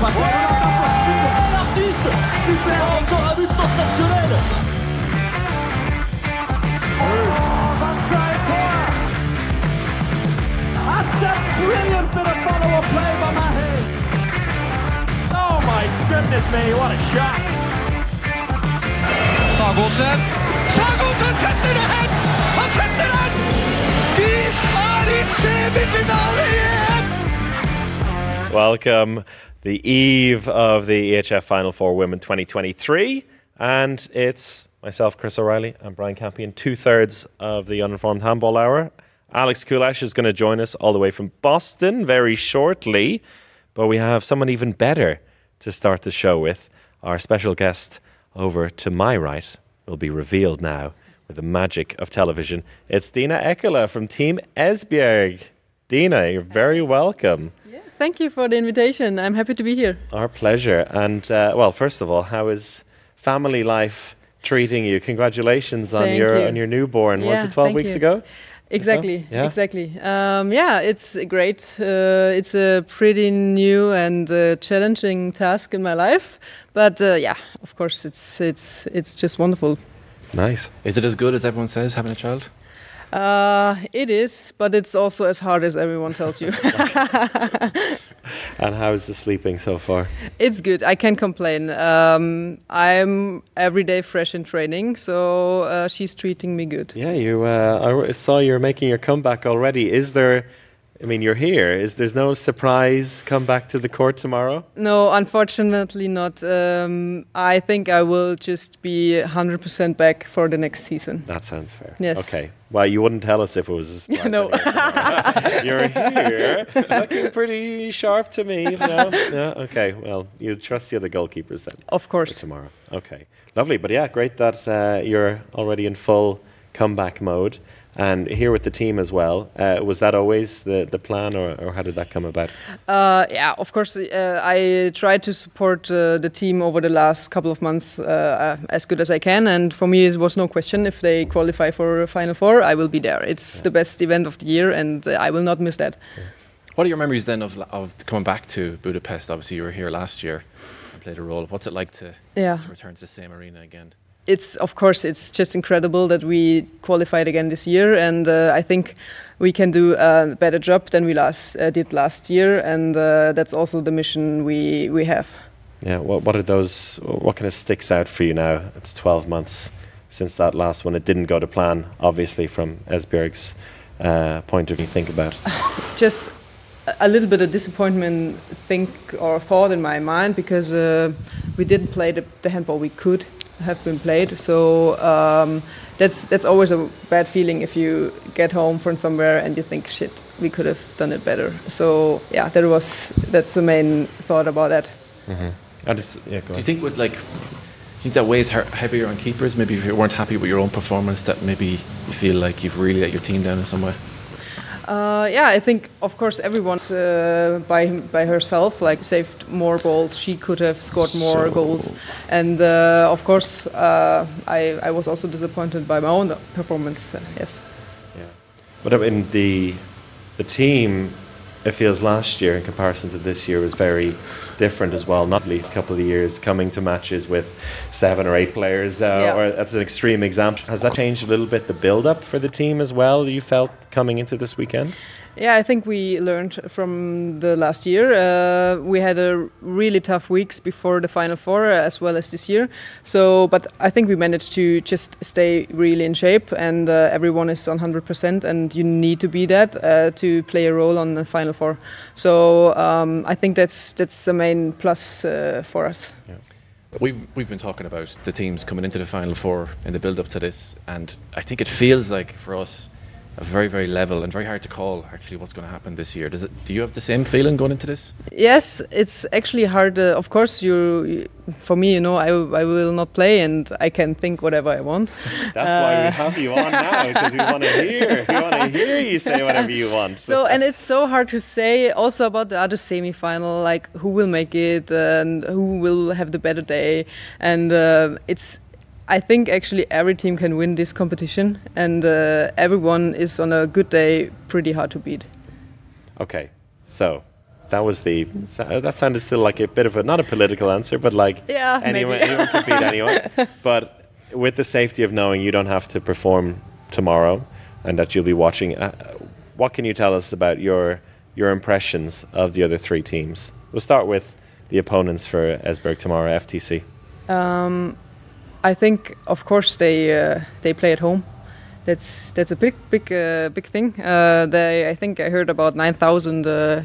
passe super, l'artiste, super, encore un but sensationnel. That's a brilliant bit of follow-up play by Mahe. Oh my goodness me, what a shot! Sagosen. Sagosen setter det hen! Han setter den! De er i semifinale igjen! Welcome, the eve of the EHF Final Four Women 2023, and it's myself, Chris O'Reilly, and Brian Campion, two thirds of the Uninformed Handball Hour. Alex Kulash is going to join us all the way from Boston very shortly, but we have someone even better to start the show with. Our special guest over to my right will be revealed now with the magic of television. It's Dinah Eckerle from Team Esbjerg. Dinah, you're very welcome. Thank you for the invitation. I'm happy to be here. Our pleasure. And uh, well, first of all, how is family life treating you? Congratulations on Thank your you. on your newborn. Was it 12 weeks you. ago? Exactly. Yeah? Exactly. Um, yeah, it's great. Uh, it's a pretty new and uh, challenging task in my life, but uh, yeah, of course, it's it's it's just wonderful. Nice. Is it as good as everyone says having a child? Uh, it is, but it's also as hard as everyone tells you. And how's the sleeping so far? it's good. I can't complain. Um, I'm every day fresh in training, so uh, she's treating me good. Yeah, you. Uh, I saw you're making your comeback already. Is there? I mean, you're here. Is there's no surprise come back to the court tomorrow? No, unfortunately not. Um, I think I will just be 100% back for the next season. That sounds fair. Yes. Okay. Well, you wouldn't tell us if it was a surprise. No. you're here, looking pretty sharp to me. No. Yeah. Okay. Well, you trust the other goalkeepers then. Of course. tomorrow. Okay, lovely. But yeah, great that uh, you're already in full comeback mode and here with the team as well. Uh, was that always the, the plan, or, or how did that come about? Uh, yeah, of course. Uh, I tried to support uh, the team over the last couple of months uh, uh, as good as I can, and for me, it was no question. If they qualify for Final Four, I will be there. It's the best event of the year, and uh, I will not miss that. What are your memories then of, of coming back to Budapest? Obviously, you were here last year and played a role. What's it like to, Yeah. to return to the same arena again? It's of course it's just incredible that we qualified again this year, and uh, I think we can do a better job than we last uh, did last year, and uh, that's also the mission we we have. Yeah, what, what are those, what kind of sticks out for you now? It's 12 months since that last one. It didn't go to plan, obviously, from Esbjerg's uh, point of view. Think about. just a- a little bit of disappointment think or thought in my mind because uh, we didn't play the, the handball we could have been played. So um, that's that's always a bad feeling if you get home from somewhere and you think shit we could have done it better. So yeah that was that's the main thought about that. I just, yeah, go Do you think would like, do you think that weighs heavier on keepers? Maybe if you weren't happy with your own performance, that maybe you feel like you've really let your team down in some way. Uh, yeah, I think of course everyone uh, by by herself like saved more goals. She could have scored more So- goals, and uh, of course uh, I I was also disappointed by my own performance. yes. But I mean, the the team, it feels last year in comparison to this year was very different as well. Not least couple of years coming to matches with seven or eight players, uh, Yeah. or that's an extreme example. Has that changed a little bit the build up for the team as well? You felt coming into this weekend. Yeah, I think we learned from the last year. Uh, we had a really tough weeks before the final four, uh, as well as this year. So, but I think we managed to just stay really in shape, and uh, everyone is on 100%, and you need to be that uh, to play a role on the final four. So, um, I think that's that's the main plus uh, for us. We've we've been talking about the teams coming into the final four in the build up to this, and I think it feels like for us very very level and very hard to call actually what's going to happen this year. Does it? Do you have the same feeling going into this? Yes, it's actually hard. Uh, of course, you, you- for me, you know, I, I will not play, and I can think whatever I want. That's why we have you on now because we want to hear. We want to hear you say whatever you want. So and it's so hard to say also about the other semi-final, like who will make it and who will have the better day, and uh, it's. I think actually every team can win this competition, and uh, everyone is on a good day pretty hard to beat. Okay, so that was the that sounded still like a bit of a not a political answer, but like Yeah, anyone, anyone can beat anyone. But with the safety of knowing you don't have to perform tomorrow and that you'll be watching, uh, what can you tell us about your your impressions of the other three teams? We'll start with the opponents for Esbjerg tomorrow, FTC. I think, of course, they uh, they play at home. That's that's a big big uh, big thing. Uh, they I think I heard about nine thousand uh,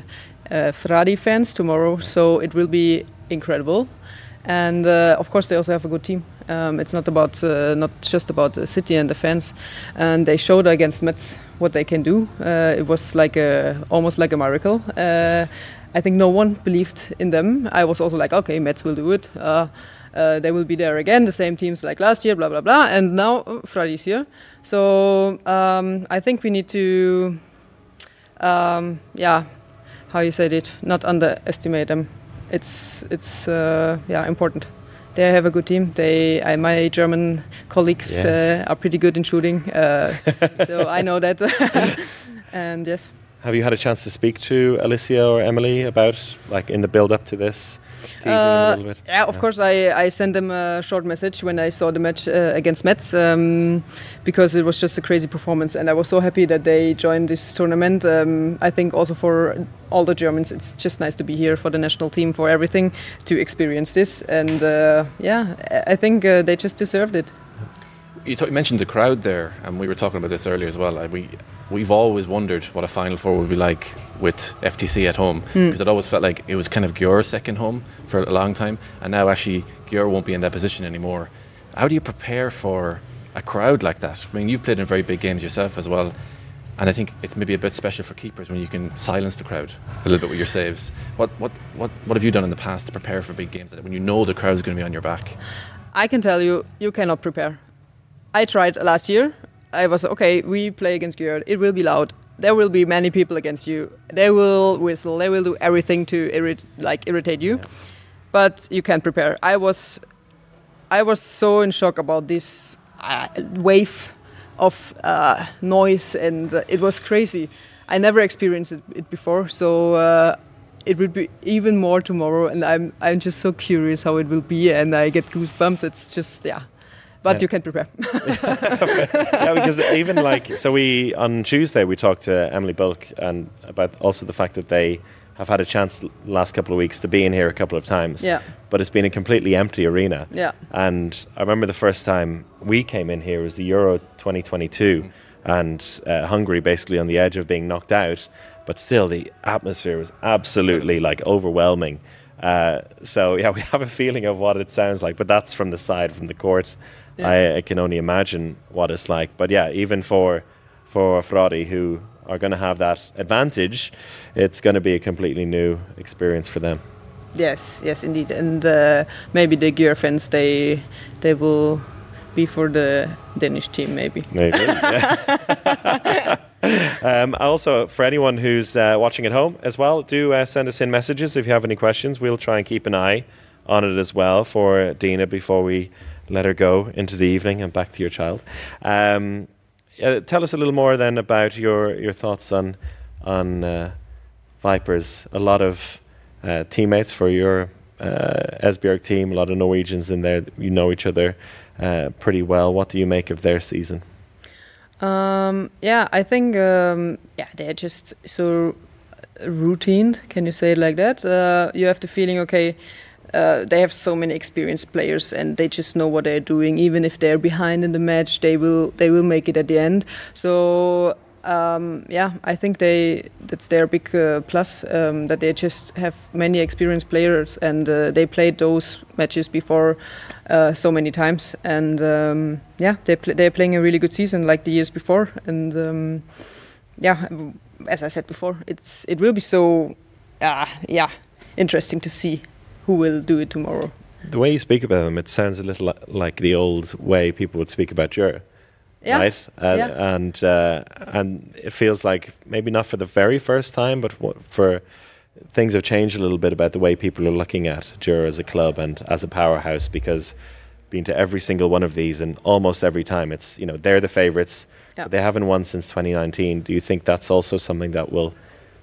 uh, Fradi fans tomorrow, so it will be incredible. And of course, they also have a good team. Um, it's not about not just about the city and the fans. And they showed against Metz what they can do. It was like a almost like a miracle. I think no one believed in them. I was also like, okay, Metz will do it. Uh, they will be there again, the same teams like last year, blah blah blah. And now Fradi is here, so um, I think we need to, um, yeah, how you said it, not underestimate them. It's it's uh, yeah important. They have a good team. They, I, my German colleagues Yes. uh, are pretty good in shooting, uh, so I know that. and yes, Have you had a chance to speak to Alicia or Emily about like in the build up to this, teasing them a Uh? Yeah, of course. I, I sent them a short message when I saw the match uh, against Metz um, because it was just a crazy performance, and I was so happy that they joined this tournament. Um, I think also for all the Germans, it's just nice to be here for the national team for everything to experience this, and uh, yeah, I- I think uh, they just deserved it. You, talk, you mentioned the crowd there, and we were talking about this earlier as well. Uh, we we've always wondered what a Final Four would be like with FTC at home because it always felt like it was kind of Gyor's second home for a long time, and now actually Gyor won't be in that position anymore. How do you prepare for a crowd like that? I mean, you've played in very big games yourself as well, and I think it's maybe a bit special for keepers when you can silence the crowd a little bit with your saves. What what what what have you done in the past to prepare for big games that when you know the crowd's going to be on your back? I can tell you, you cannot prepare. I tried last year. I was okay. We play against Győr. It will be loud. There will be many people against you. They will whistle. They will do everything to irrit- like irritate you. But you can't prepare. I was, I was so in shock about this uh, wave of uh, noise, and uh, it was crazy. I never experienced it, it before, so. Uh, it will be even more tomorrow, and I'm I'm just so curious how it will be, and I get goosebumps. It's just yeah, but Yeah. you can prepare. yeah, because even like so, we on Tuesday we talked to Emily Bölk and about also the fact that they have had a chance the last couple of weeks to be in here a couple of times. Yeah. But it's been a completely empty arena. Yeah. And I remember the first time we came in here was the Euro 2022, and uh, Hungary basically on the edge of being knocked out, but still the atmosphere was absolutely like overwhelming. Uh, so yeah, we have a feeling of what it sounds like, but that's from the side, from the court. I, I can only imagine what it's like. But yeah, even for for Fradi, who are going to have that advantage, it's going to be a completely new experience for them. yes, yes, indeed, and uh, maybe the Győr fans they they will be for the Danish team, maybe. Maybe. yeah. um, also, for anyone who's uh, watching at home as well, do uh, send us in messages if you have any questions. We'll try and keep an eye on it as well for Dinah before we let her go into the evening and back to your child. Um, uh, tell us a little more then about your, your thoughts on on uh, Vipers. A lot of uh, teammates for your uh, Esbjerg team, a lot of Norwegians in there. You know each other uh, pretty well. What do you make of their season? Um, yeah, I think um, yeah they're just so routine. Can you say it like that? Uh, you have the feeling, okay, uh, they have so many experienced players and they just know what they're doing. Even if they're behind in the match, they will they will make it at the end. So um, yeah, I think they that's their big uh, plus um, that they just have many experienced players and uh, they played those matches before uh, so many times and um, yeah they pl- they're playing a really good season like the years before and um, yeah as I said before it's it will be so uh, yeah interesting to see who will do it tomorrow The way you speak about them, it sounds a little li- like the old way people would speak about Győr, yeah right? Uh, Yeah. And uh, and it feels like maybe not for the very first time, but for things have changed a little bit about the way people are looking at Győr as a club and as a powerhouse because been to every single one of these and almost every time it's you know they're the favourites. Yeah. They haven't won since 2019. Do you think that's also something that will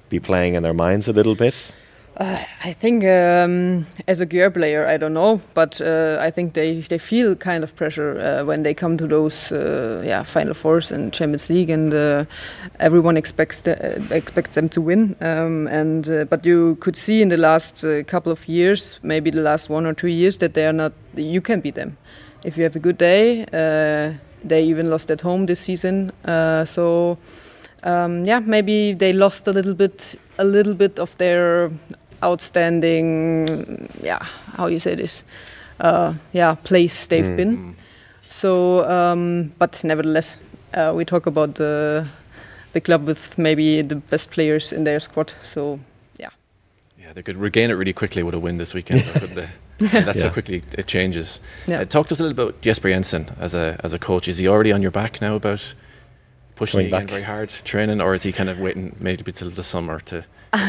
be playing in their minds a little bit? I think um, as a Győr player, I don't know, but uh, I think they, they feel kind of pressure uh, when they come to those uh, yeah final fours and Champions League, and uh, everyone expects the, uh, expects them to win. Um, and uh, but you could see in the last couple of years, maybe the last one or two years, that they are not. You can beat them if you have a good day. they even lost at home this season, so. Um, yeah, maybe they lost a little bit, a little bit of their outstanding, yeah, how you say this, uh, yeah, place they've mm. been. So, um, but nevertheless, uh, we talk about the the club with maybe the best players in their squad. So, yeah. Yeah, they could regain it really quickly with a win this weekend. That's yeah. how quickly it changes. Yeah. Uh, talk to us a little about Jesper Jensen as a as a coach. Is he already on your back now about pushing again very hard training, or is he kind of waiting maybe till the summer to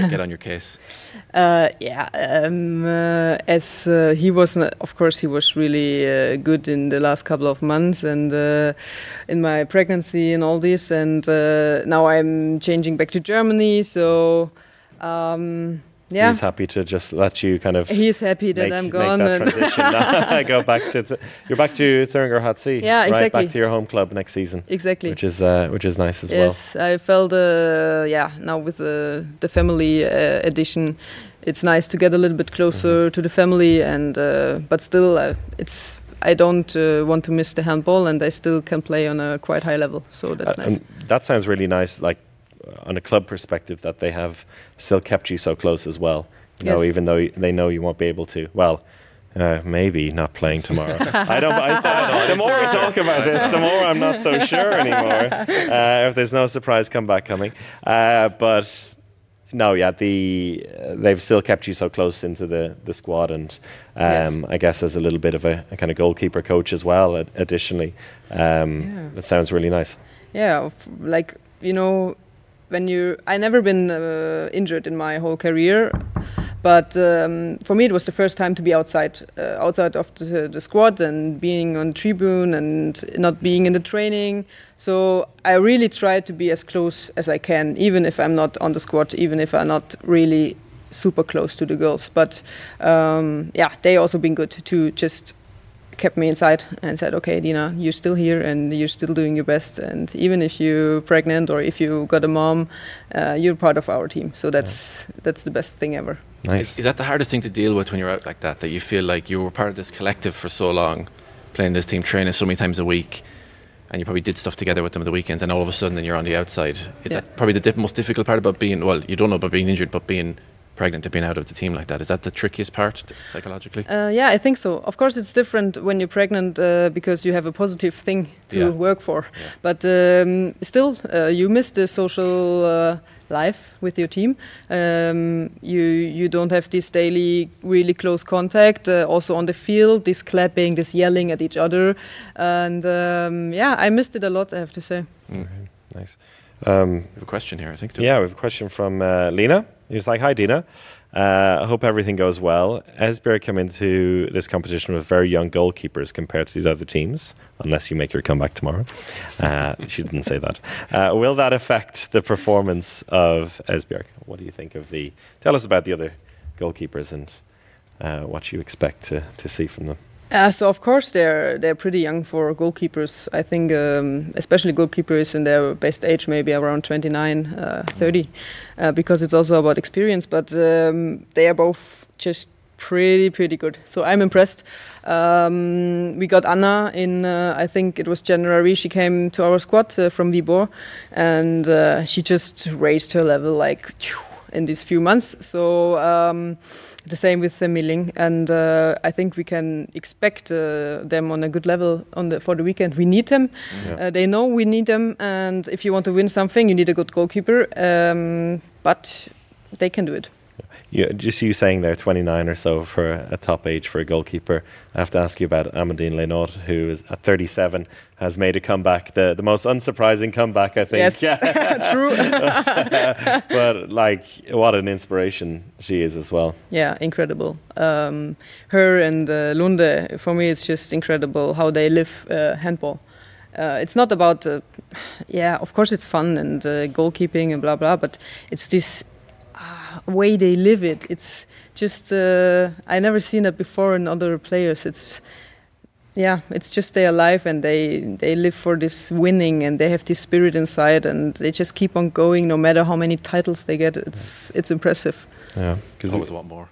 get on your case? Uh, yeah, um, uh, as uh, he was, of course, he was really uh, good in the last couple of months, and uh, in my pregnancy and all this, and uh, now I'm changing back to Germany, so. Um, yeah. he's happy to just let you kind of. He's happy that make, I'm gone. That transition. go back to th- you're back to Thüringer HC. Yeah, exactly. Right? Back to your home club next season. Exactly. Which is uh, which is nice as yes, well. Yes, I felt uh, yeah now with the the family uh, edition, it's nice to get a little bit closer mm-hmm. to the family and uh, but still uh, it's. I don't uh, want to miss the handball, and I still can play on a quite high level. So that's nice. that sounds really nice. Like on a club perspective that they have still kept you so close as well. You yes. know, even though they know you won't be able to. Well, uh, maybe not playing tomorrow. I don't. I, the more we talk about this, the more I'm not so sure anymore. Uh, if there's no surprise comeback coming, uh, but no, yeah, the uh, they've still kept you so close into the the squad, and um, yes. I guess as a little bit of a, a, kind of goalkeeper coach as well. Additionally, um, yeah. that sounds really nice. Yeah, like you know, when you I never been uh, injured in my whole career, but um, for me it was the first time to be outside uh, outside of the, the, squad and being on tribune and not being in the training. So I really try to be as close as I can, even if I'm not on the squad, even if I'm not really super close to the girls. But um, yeah, they also been good to just kept me inside and said, "Okay, Dinah, you're still here and you're still doing your best. And even if you're pregnant or if you got a mom, uh, you're part of our team. So that's yeah. that's the best thing ever." Nice. Is, is, that the hardest thing to deal with when you're out like that? That you feel like you were part of this collective for so long, playing this team, training so many times a week, and you probably did stuff together with them at the weekends, and all of a sudden then you're on the outside. Is yeah. that probably the dip- most difficult part about being? Well, you don't know about being injured, but being pregnant to being out of the team like that. Is that the trickiest part psychologically? Uh, yeah, I think so. Of course, it's different when you're pregnant uh, because you have a positive thing to yeah. work for. Yeah. But um, still, uh, you miss the social uh, life with your team. Um, you you don't have this daily really close contact. Uh, also on the field, this clapping, this yelling at each other, and um, yeah, I missed it a lot. I have to say. Mm-hmm. Nice. Um, we have a question here, I think. Yeah, we have a question from uh, Lena. He was like, "Hi, Dinah. Uh, I hope everything goes well. Esbjerg come into this competition with very young goalkeepers compared to these other teams, unless you make your comeback tomorrow. Uh, she didn't say that. Uh, will that affect the performance of Esbjerg? What do you think of the? Tell us about the other goalkeepers and uh, what you expect to, to see from them. Uh, so of course they're they're pretty young for goalkeepers. I think um, especially goalkeepers in their best age, maybe around 29, uh, 30, uh, because it's also about experience. But um, they are both just pretty pretty good. So I'm impressed. Um, we got Anna in uh, I think it was January. She came to our squad uh, from Viborg, and uh, she just raised her level like in these few months. So. Um, the same with the Milling, and uh, I think we can expect uh, them on a good level on the for the weekend. We need them. Yeah. Uh, they know we need them, and if you want to win something, you need a good goalkeeper. Um, but they can do it you, just you saying they're 29 or so for a top age for a goalkeeper. I have to ask you about Amandine Leynaud, who is at 37 has made a comeback, the the most unsurprising comeback I think. Yes, yeah. true. but like, what an inspiration she is as well. Yeah, incredible. Um, her and uh, Lunde, for me, it's just incredible how they live uh, handball. Uh, it's not about, uh, yeah, of course it's fun and uh, goalkeeping and blah blah, but it's this way they live it. It's just uh, I never seen it before in other players. It's yeah, it's just they are alive and they they live for this winning and they have this spirit inside and they just keep on going no matter how many titles they get. It's it's impressive. Yeah, Because always want more.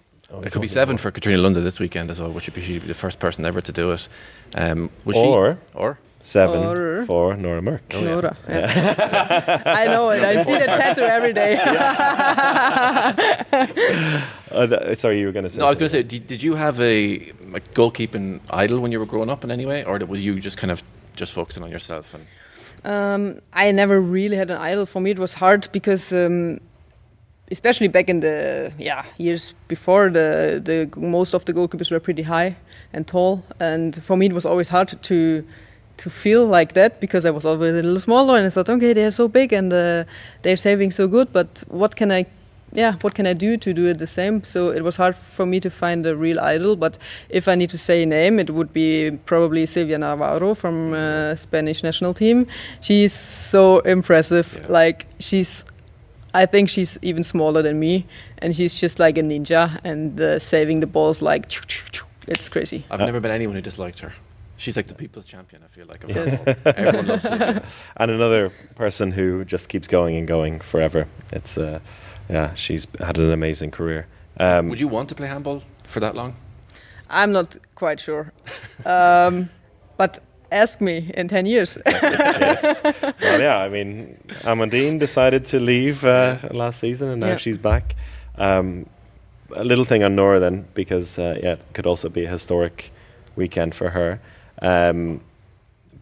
it could be seven for Katrine Lunde this weekend as well, which would be she'd be the first person ever to do it. Um, was Or- she or seven Or- for Nora Mørk. Oh, yeah. Nora, yeah. I know it. I see the tattoo every day. Uh, th- sorry, you were going to say. no, I was going to say, did, did you have a like, goalkeeping idol when you were growing up in any way, or were you just kind of just focusing on yourself? And Um, I never really had an idol. For me, it was hard because, um, especially back in the yeah years before, the the most of the goalkeepers were pretty high and tall, and for me it was always hard to to feel like that because I was always a little smaller, and I thought, okay, they're so big and uh, they're saving so good, but what can I? Yeah, what can I do to do it the same? So it was hard for me to find a real idol. But if I need to say a name, it would be probably Silvia Navarro from uh, Spanish national team. She's so impressive. Yeah. Like she's, I think she's even smaller than me, and she's just like a ninja and uh, saving the balls like. It's crazy. I've Uh, never met anyone who disliked her. She's like the people's champion. I feel like. Of Yes. Everyone loves Silvia. and another person who just keeps going and going forever. It's uh, yeah, she's had an amazing career. Um, Would you want to play handball for that long? I'm not quite sure, um, but ask me in ten years. yes. Well, yeah. I mean, Amandine decided to leave uh, last season, and now Yeah. she's back. Um, a little thing on Nora then, because uh, yeah, it could also be a historic weekend for her. Um,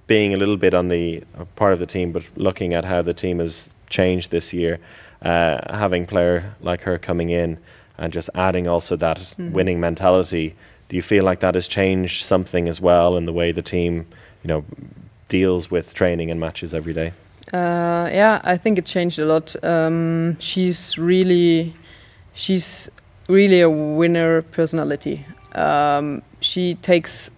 being a little bit on the uh, part of the team, but looking at how the team has changed this year, uh, having player like her coming in and just adding also that Mm-hmm. winning mentality. Do you feel like that has changed something as well in the way the team, you know, deals with training and matches every day? Uh, yeah, I think it changed a lot. Um, she's really, she's really a winner personality. Um, she takes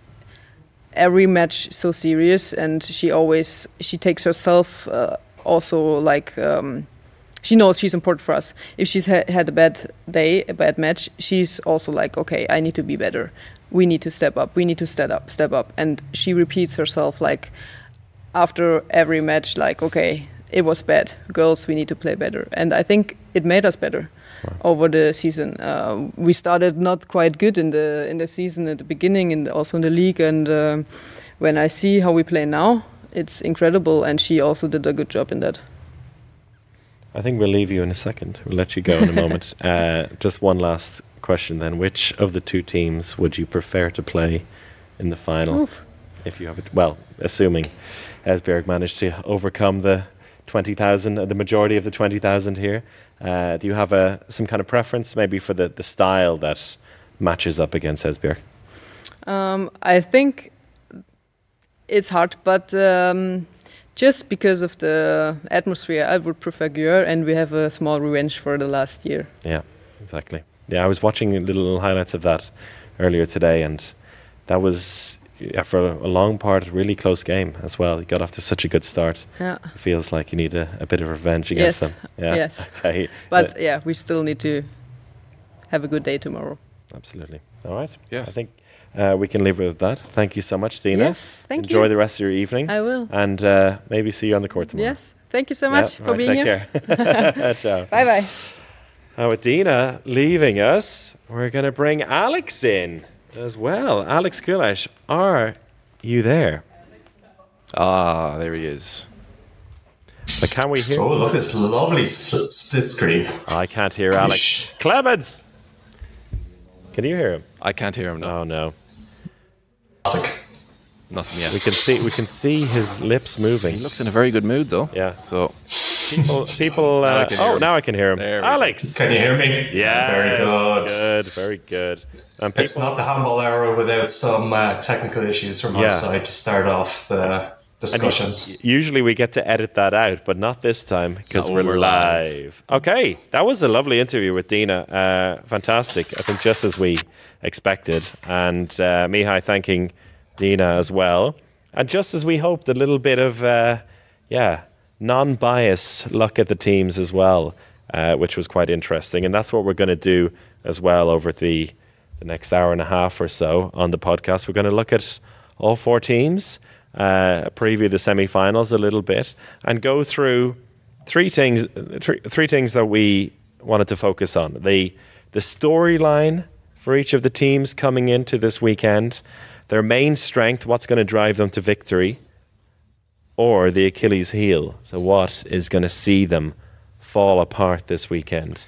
every match so serious, and she always she takes herself uh, also like. Um, she knows she's important for us. If she's ha- had a bad day, a bad match, she's also like, okay, I need to be better. We need to step up. We need to step up, step up. And she repeats herself like, after every match like okay it was bad girls we need to play better and i think it made us better over the season uh, we started not quite good in the in the season at the beginning and also in the league and um, when i see how we play now it's incredible and she also did a good job in that I think we'll leave you in a second. We'll let you go in a moment. Uh, just one last question then. Which of the two teams would you prefer to play in the final? Oof. If you have it, well, assuming Esbjerg managed to overcome the 20,000, uh, the majority of the 20,000 here, uh, do you have a, some kind of preference maybe for the, the style that matches up against Esbjerg? Um, I think it's hard, but um, just because of the atmosphere, I would prefer Győr, and we have a small revenge for the last year. Yeah, exactly. Yeah, I was watching little highlights of that earlier today, and that was yeah, for a long part really close game as well. You got off to such a good start. Yeah. It feels like you need a, a bit of revenge against Yes. them. Yeah. Yes. Okay. But Uh, yeah, we still need to have a good day tomorrow. absolutely. All right. Yes. I think uh, we can leave it with that. Thank you so much, Dinah. Yes, thank Enjoy you. the rest of your evening, I will. and uh, maybe see you on the court tomorrow. Yes. Thank you so Yeah, much for right, being take here. care. Ciao. Bye bye. Now, with Dinah leaving us, we're going to bring Alex in as well. Alex Kulash, are you there? Ah, there he is. But can we hear? Oh, look at this lovely split screen. I can't hear Alex. Yeesh. Clemens! Can you hear him? I can't hear him now. Oh no. Classic. Nothing yet. We can see we can see his lips moving. He looks in a very good mood though. Yeah. So People people uh, can hear Oh, him. now I can hear him. There. Alex. Can you hear me? Yeah. Very good. Good, very good. And It's not the handball era without some uh, technical issues from my Yeah. side to start off the discussions. Usually we get to edit that out, but not this time because Not we're, we're live. live. Okay, that was a lovely interview with Dinah. Uh, fantastic. I think just as we expected. And uh, Mihai thanking Dinah as well. And just as we hoped, a little bit of, uh, yeah, non bias look at the teams as well. uh, which was quite interesting. And that's what we're going to do as well over the the next hour and a half or so on the podcast. We're going to look at all four teams, uh, preview the semi-finals a little bit, and go through three things. Three, three things that we wanted to focus on: the the storyline for each of the teams coming into this weekend, their main strength, what's going to drive them to victory, or the Achilles heel. So, what is going to see them fall apart this weekend?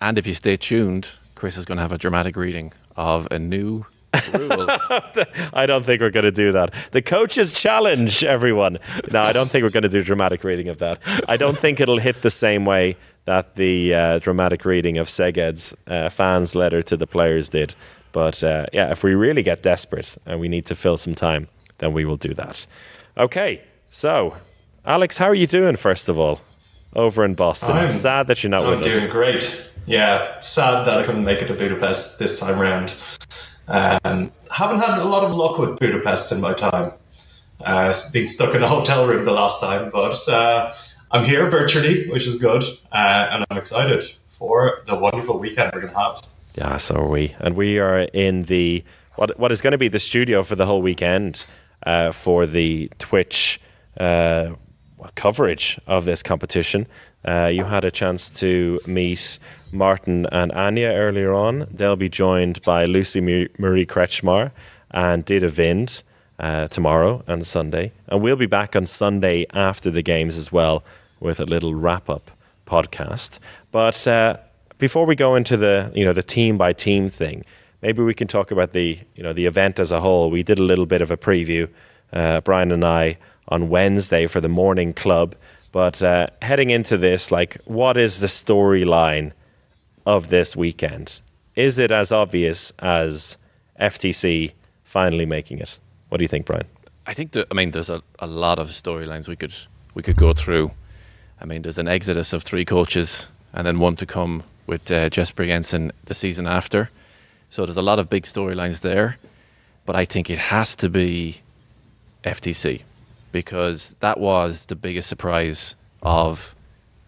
And if you stay tuned, Chris is going to have a dramatic reading of a new rule. I don't think we're going to do that. The coach's challenge, everyone. No, I don't think we're going to do a dramatic reading of that. I don't think it'll hit the same way that the uh, dramatic reading of Szeged's uh, fans' letter to the players did. But uh, yeah, if we really get desperate and we need to fill some time, then we will do that. Okay, so Alex, how are you doing, first of all, over in Boston? I'm- Sad that you're not I'm with us. I'm doing great. Yeah, sad that I couldn't make it to Budapest this time round. Um, haven't had a lot of luck with Budapest in my time. Uh, been stuck in a hotel room the last time, but uh, I'm here virtually, which is good, uh, and I'm excited for the wonderful weekend we're going to have. Yeah, so are we. And we are in the what what is going to be the studio for the whole weekend uh, for the Twitch uh, coverage of this competition. Uh, you had a chance to meet Martin and Anya earlier on. They'll be joined by Lucy Marie Kretschmar and Dita Vind uh, tomorrow and Sunday. And we'll be back on Sunday after the games as well with a little wrap up podcast. But uh, before we go into the you know the team by team thing, maybe we can talk about the you know the event as a whole. We did a little bit of a preview, uh, Brian and I, on Wednesday for the morning club. But uh, heading into this, like, what is the storyline of this weekend? Is it as obvious as FTC finally making it? What do you think, Brian? I think that, I mean there's a, a lot of storylines we could we could go through. I mean there's an exodus of three coaches and then one to come with uh, Jesper Jensen the season after. So there's a lot of big storylines there, but I think it has to be FTC because that was the biggest surprise of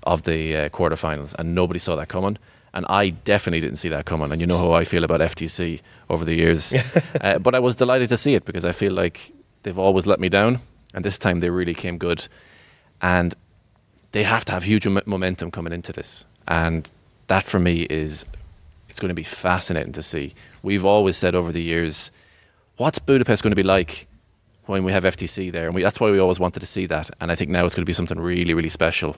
of the uh, quarterfinals, and nobody saw that coming. And I definitely didn't see that coming. And you know how I feel about FTC over the years. uh, but I was delighted to see it because I feel like they've always let me down, and this time they really came good. And they have to have huge mo- momentum coming into this, and that for me is it's going to be fascinating to see. We've always said over the years, what's Budapest going to be like when we have FTC there? And we, that's why we always wanted to see that. And I think now it's going to be something really, really special.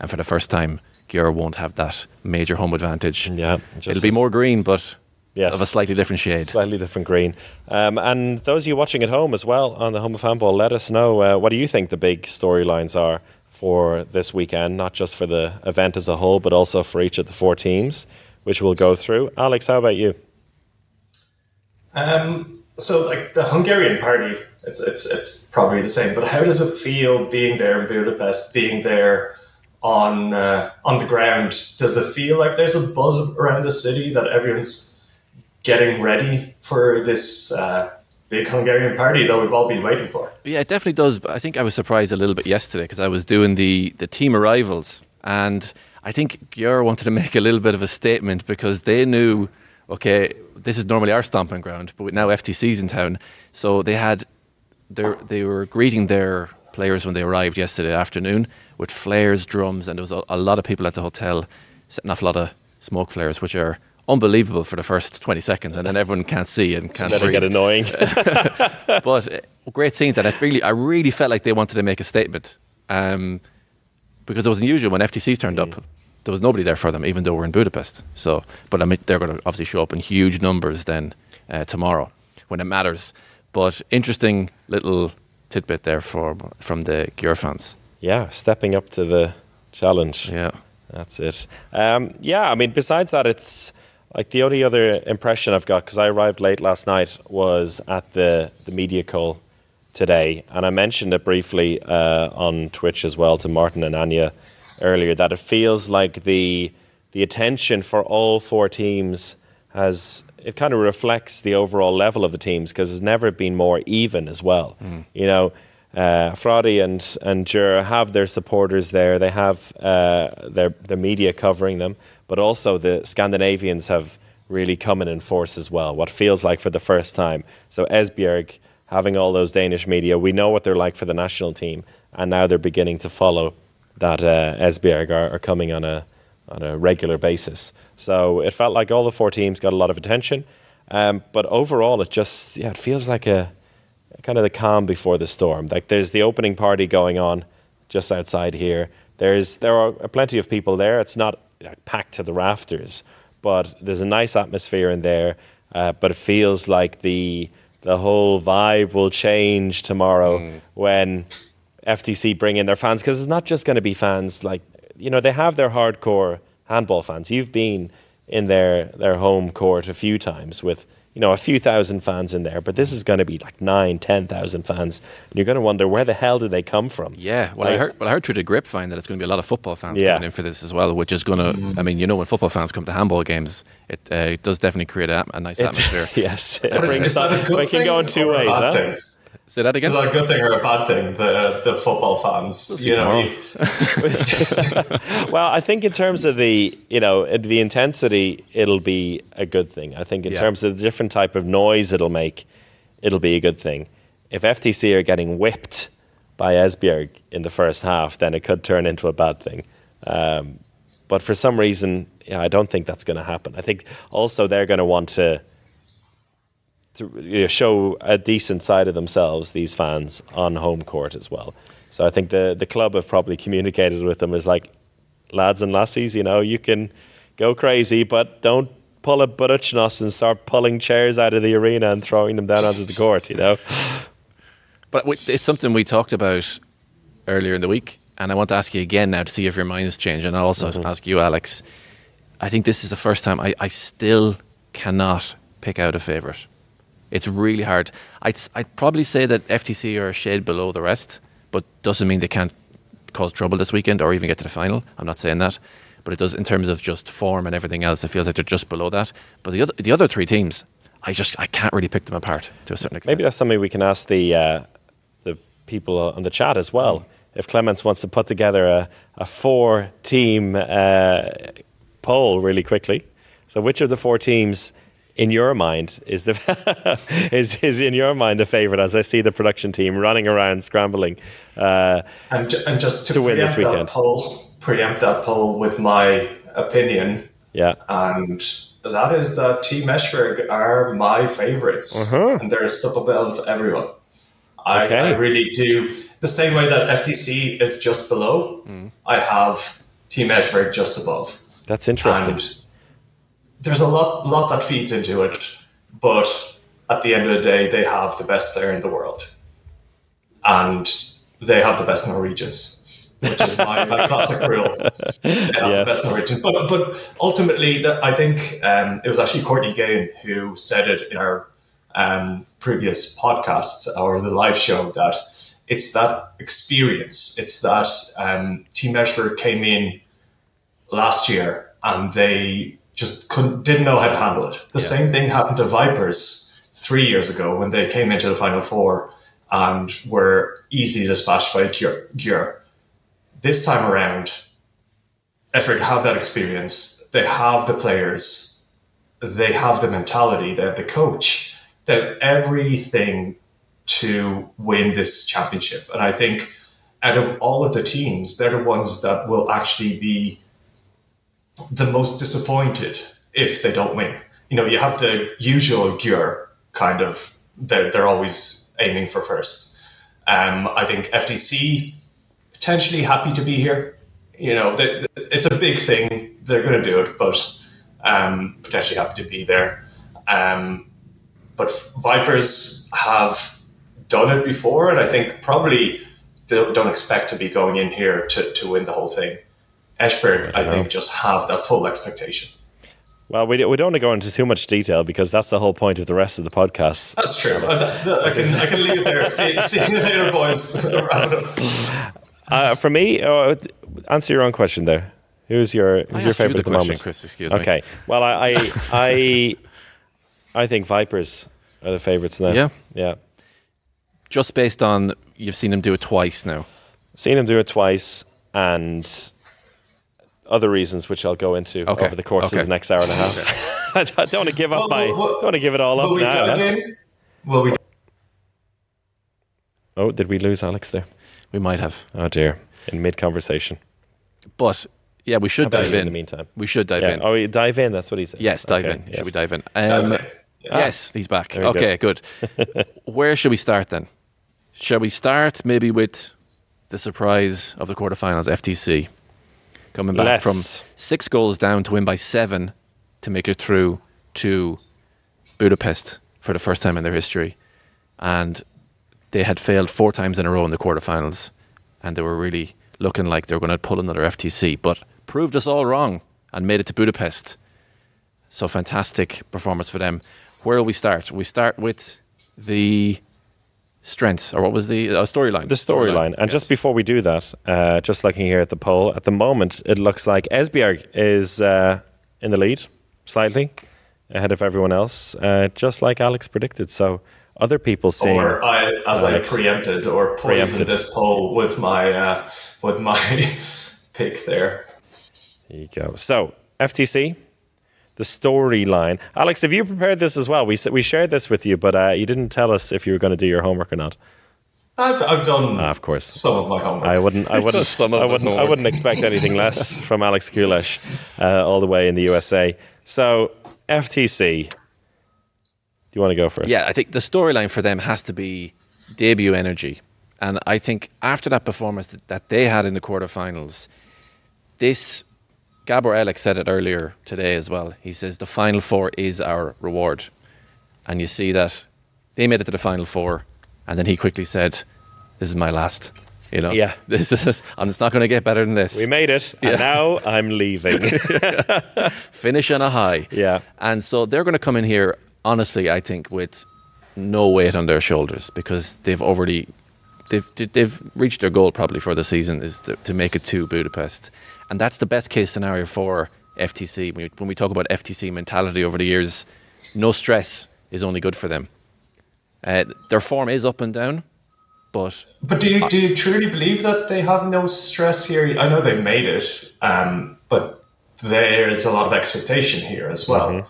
And for the first time, Győr won't have that major home advantage. Yeah, just It'll be more green, but Yes. of a slightly different shade. slightly different green. Um, and those of you watching at home as well on the Home of Handball, let us know uh, what do you think the big storylines are for this weekend, not just for the event as a whole, but also for each of the four teams, which we'll go through. Alex, how about you? Um, so, like the Hungarian party, it's, it's it's probably the same. But how does it feel being there in Budapest, being there on uh, on the ground? Does it feel like there's a buzz around the city that everyone's getting ready for this uh, big Hungarian party that we've all been waiting for? Yeah, it definitely does. But I think I was surprised a little bit yesterday because I was doing the the team arrivals, and I think Győr wanted to make a little bit of a statement because they knew, okay, this is normally our stomping ground, but now FTC's in town, so they had, they were greeting their players when they arrived yesterday afternoon with flares, drums, and there was a, a lot of people at the hotel setting off a lot of smoke flares, which are unbelievable for the first 20 seconds, and then everyone can't see and can't That'll breathe get annoying. but uh, great scenes, and I really, I really felt like they wanted to make a statement um, because it was unusual when FTC turned up. There was nobody there for them, even though we're in Budapest. So, but I mean, they're going to obviously show up in huge numbers then uh, tomorrow when it matters. But interesting little tidbit there for from the Győr fans. yeah, stepping up to the challenge. Yeah. That's it. Um, yeah, I mean, besides that, it's like the only other impression I've got because I arrived late last night was at the the media call today, and I mentioned it briefly uh, on Twitch as well to Martin and Anya earlier that it feels like the the attention for all four teams has it kind of reflects the overall level of the teams because it's never been more even as well. You know, uh, Fradi and and Győr have their supporters there. They have uh, their the media covering them, but also the Scandinavians have really come in in force as well. What feels like for the first time. So Esbjerg having all those Danish media, we know what they're like for the national team, and now they're beginning to follow that uh, Esbjerg are, are coming on a on a regular basis. So it felt like all the four teams got a lot of attention, um, but overall, it just yeah, it feels like a kind of the calm before the storm. Like there's the opening party going on just outside here. There's there are plenty of people there. It's not like, packed to the rafters, but there's a nice atmosphere in there. Uh, but it feels like the the whole vibe will change tomorrow mm. when FTC bring in their fans because it's not just going to be fans like you know they have their hardcore handball fans. You've been in their their home court a few times with you know, a few thousand fans in there, but this is going to be like nine, ten thousand fans, and you're going to wonder where the hell did they come from? Yeah, well, like, I heard, well, I heard through the grapevine that it's going to be a lot of football fans yeah. coming in for this as well, which is going to, mm. I mean, you know, when football fans come to handball games, it, uh, it does definitely create a, a nice it, atmosphere. yes, it brings is, is it can go in two ways, huh? Say that again. Is that a good thing or a bad thing? The the football fans, you know. well, I think in terms of the you know the intensity, it'll be a good thing. I think in yeah. terms of the different type of noise it'll make, it'll be a good thing. If FTC are getting whipped by Esbjerg in the first half, then it could turn into a bad thing. Um, but for some reason, yeah, I don't think that's going to happen. I think also they're going to want to to you know, show a decent side of themselves, these fans, on home court as well. So I think the, the club have probably communicated with them as like, lads and lassies, you know, you can go crazy, but don't pull a Budućnost and start pulling chairs out of the arena and throwing them down onto the court, you know. But it's something we talked about earlier in the week, and I want to ask you again now to see if your mind has changed, and I'll also mm-hmm. ask you, Alex. I think this is the first time I, I still cannot pick out a favourite. It's really hard. I'd, I'd probably say that FTC are a shade below the rest, but doesn't mean they can't cause trouble this weekend or even get to the final. I'm not saying that, but it does in terms of just form and everything else. It feels like they're just below that. But the other the other three teams, I just I can't really pick them apart to a certain extent. Maybe that's something we can ask the uh, the people on the chat as well. Mm. If Clements wants to put together a, a four team uh, poll really quickly. So which of the four teams in your mind is the is is in your mind the favorite as I see the production team running around scrambling uh, and and just to, to win this weekend. That poll, preempt that poll with my opinion. Yeah, and that is that Team Esbjerg are my favorites, uh-huh. and they're a step above everyone. I, okay. I, really do. The same way that FTC is just below, mm. I have Team Esbjerg just above. That's interesting. And there's a lot lot that feeds into it, but at the end of the day, they have the best player in the world, and they have the best Norwegians, which is my, my classic rule. They have yes. the best Norwegians, but but ultimately, I think um, it was actually Courtney Gain who said it in our um, previous podcast or the live show that it's that experience. It's that um, Team Esbjerg came in last year and they just couldn't didn't know how to handle it. The yeah. same thing happened to Vipers three years ago when they came into the final four and were easily dispatched by Győr. This time around, Esbjerg have that experience. They have the players. They have the mentality. They have the coach. They have everything to win this championship. And I think out of all of the teams, they're the ones that will actually be the most disappointed if they don't win. You know, you have the usual Győr kind of, they're, they're always aiming for first. Um, I think FTC potentially happy to be here. You know, they, it's a big thing. They're going to do it, but um, potentially happy to be there. Um, but Vipers have done it before, and I think probably don't, don't expect to be going in here to, to win the whole thing. Esbjerg, I, I think, just have that full expectation. Well, we, we don't want to go into too much detail because that's the whole point of the rest of the podcast. That's true. I, I can I can leave it there. See, see you later, boys. uh, for me, uh, answer your own question there. Who's your who's your favorite at the question, moment? Chris, excuse me. okay. Me. Well, I I I, I think Vipers are the favorites now. Yeah. Yeah. just based on you've seen him do it twice now. Seen him do it twice, and other reasons which I'll go into Okay, over the course okay. of the next hour and a half. I don't want to give up Well, my. well, well, don't want to give it all up now. dive huh? in? Will we? Oh, did we lose Alex there? We might have, Oh dear! In mid conversation. but yeah, we should dive in. in the meantime? we should dive Yeah. in. Oh, you dive in. That's what he said. yes, dive Okay, in. yes. Should we dive in? Dive Um, in. Yeah. Yes, he's back. Very okay, good. Where should we start then? Shall we start maybe with the surprise of the quarterfinals, FTC, coming back Let's. from six goals down to win by seven to make it through to Budapest for the first time in their history, and they had failed four times in a row in the quarterfinals, and they were really looking like they were going to pull another FTC, but proved us all wrong and made it to Budapest. So fantastic performance for them. Where will we start? We start with the strengths, or what was the uh, storyline? the storyline. And yes. just before we do that, uh, just looking here at the poll, at the moment it looks like Esbjerg is uh, in the lead slightly ahead of everyone else, uh, just like Alex predicted. So other people saying Or I, as Alex. I preempted or poisoned Preempted. this poll with my uh, with my pick there. There you go. So FTC, the storyline. Alex, have you prepared this as well? We we shared this with you, but uh, you didn't tell us if you were going to do your homework or not. I've, I've done Ah, of course. some of my homework. I wouldn't. I wouldn't. Some of I wouldn't. I wouldn't expect anything less from Alex Kulesh, uh, all the way in the USA. So FTC. Do you want to go first? Yeah, I think the storyline for them has to be debut energy. And I think after that performance that, that they had in the quarterfinals, this Gabor Elek said it earlier today as well. He says the final four is our reward. And you see that they made it to the final four, and then he quickly said, This is my last. You know? Yeah. This is and it's not gonna get better than this. We made it, and now I'm leaving. finish on a high. Yeah. And so they're going to come in here, honestly, I think, with no weight on their shoulders because they've already they've they've reached their goal probably for the season is to, to make it to Budapest, and that's the best case scenario for FTC. When we, when we talk about FTC mentality over the years, no stress is only good for them. Uh, their form is up and down, but But do you do you truly believe that they have no stress here? I know they've made it, um, but there's a lot of expectation here as well.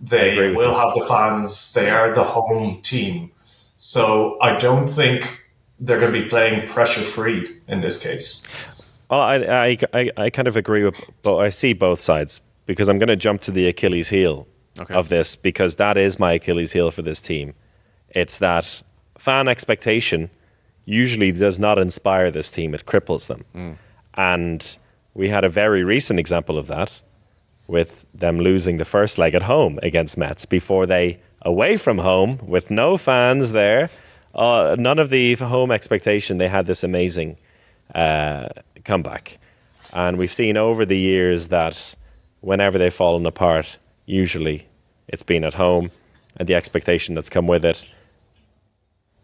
They agree with will you. have the fans. They are the home team, so I don't think they're going to be playing pressure free in this case. Well, I, I, I, kind of agree with, but I see both sides because I'm going to jump to the Achilles heel Okay. of this because that is my Achilles heel for this team. It's that fan expectation usually does not inspire this team; it cripples them. And we had a very recent example of that with them losing the first leg at home against Metz before they away from home with no fans there. Uh, none of the home expectation. They had this amazing uh, comeback, and we've seen over the years that whenever they've fallen apart, usually it's been at home and the expectation that's come with it.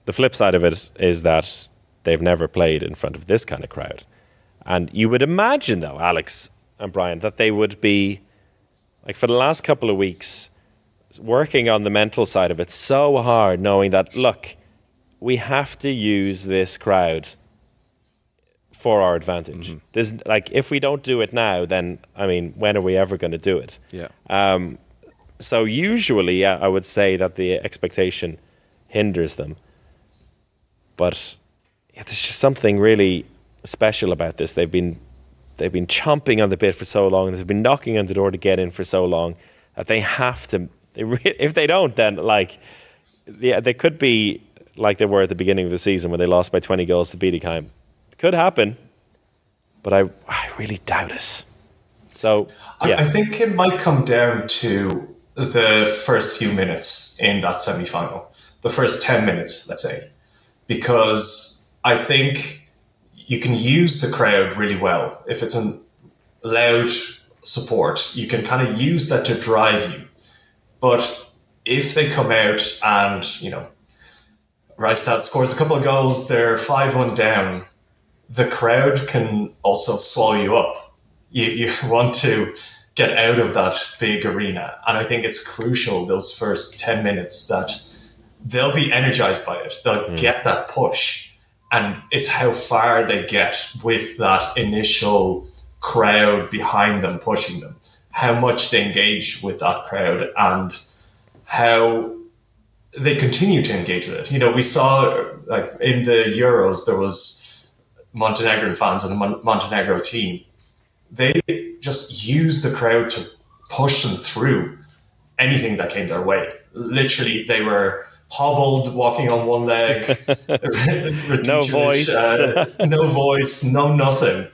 The flip side of it is that they've never played in front of this kind of crowd. And you would imagine, though, Alex and Brian, that they would be, like, for the last couple of weeks, working on the mental side of it so hard, knowing that, look, we have to use this crowd for our advantage. Mm-hmm. There's, like, if we don't do it now, then, I mean, when are we ever going to do it? yeah, um, so usually yeah, I would say that the expectation hinders them. But yeah, there's just something really special about this. They've been they've been chomping on the bit for so long. They've been knocking on the door to get in for so long that they have to. They re- if they don't, then like yeah, they could be like they were at the beginning of the season when they lost by 20 goals to Bietigheim. Could happen, but I I really doubt it. So I- yeah, I think it might come down to the first few minutes in that semi final, the first 10 minutes, let's say, because I think you can use the crowd really well. If it's a loud support, you can kind of use that to drive you. But if they come out and, you know, Reistad scores a couple of goals, they're 5 1 down, the crowd can also swallow you up you, you want to get out of that big arena. And I think it's crucial those first 10 minutes that they'll be energized by it. They'll hmm. get that push. And it's how far they get with that initial crowd behind them, pushing them, how much they engage with that crowd, and how they continue to engage with it. You know, we saw like in the Euros, there was Montenegrin fans and the Mon- Montenegro team. They just used the crowd to push them through anything that came their way. Literally, they were hobbled, walking on one leg, No voice. uh, no voice, no nothing.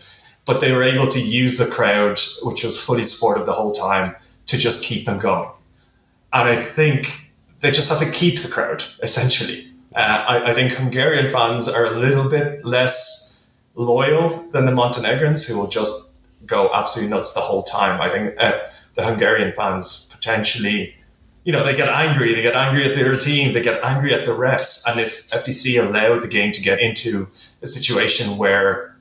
But they were able to use the crowd, which was fully supportive the whole time, to just keep them going. And I think they just have to keep the crowd, essentially. Uh, I, I think Hungarian fans are a little bit less loyal than the Montenegrins, who will just go absolutely nuts the whole time. I think uh, the Hungarian fans potentially, you know, they get angry. They get angry at their team. They get angry at the refs. And if FTC allow the game to get into a situation where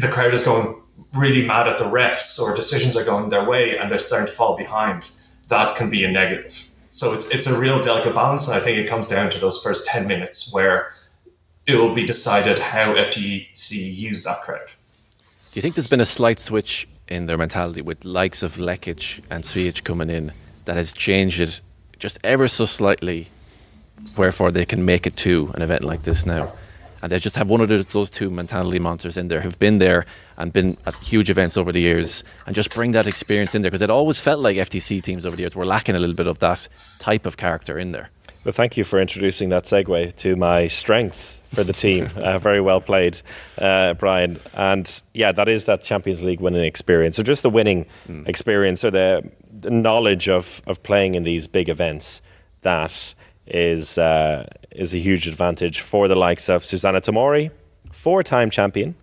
the crowd is going really mad at the refs or decisions are going their way and they're starting to fall behind, that can be a negative. So it's it's a real delicate balance, and I think it comes down to those first ten minutes where it will be decided how FTC use that crowd. Do you think there's been a slight switch in their mentality with likes of Lekic and Cvijić coming in that has changed it just ever so slightly, wherefore they can make it to an event like this now? And they just have one of those, those two mentality monsters in there who've been there and been at huge events over the years and just bring that experience in there because it always felt like FTC teams over the years were lacking a little bit of that type of character in there. Well, thank you for introducing that segue to my strength for the team. uh, very well played, uh, Brian. And yeah, that is that Champions League winning experience, So just the winning experience, or the, the knowledge of, of playing in these big events that is uh, is a huge advantage for the likes of Zsuzsanna Tomori, four-time champion,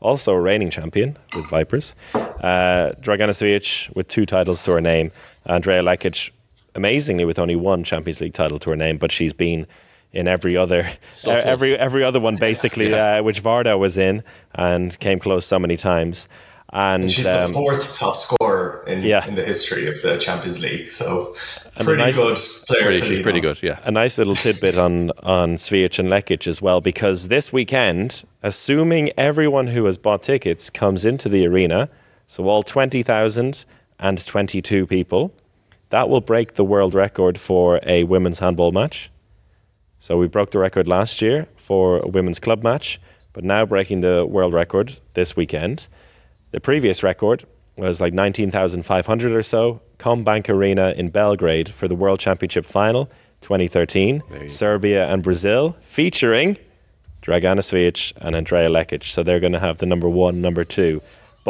also a reigning champion with Vipers, uh, Dragana Cvijić with two titles to her name, Andrea Lekic, amazingly with only one Champions League title to her name, but she's been in every other uh, every every other one basically, uh, which Vardar was in and came close so many times. And She's um, the fourth top scorer in, yeah. in the history of the Champions League, so pretty nice- good player Pretty, to she's pretty on. good, yeah. a nice little tidbit on on Cvijić and Lekic as well, because this weekend, assuming everyone who has bought tickets comes into the arena, so all twenty thousand and twenty-two people, that will break the world record for a women's handball match. So we broke the record last year for a women's club match, but now breaking the world record this weekend. The previous record was like 19,500 or so, Kombank Arena in Belgrade for the World Championship final 2013, Serbia and Brazil, featuring Dragana Cvijić and Andrea Lekic. So they're going to have the number one, number two,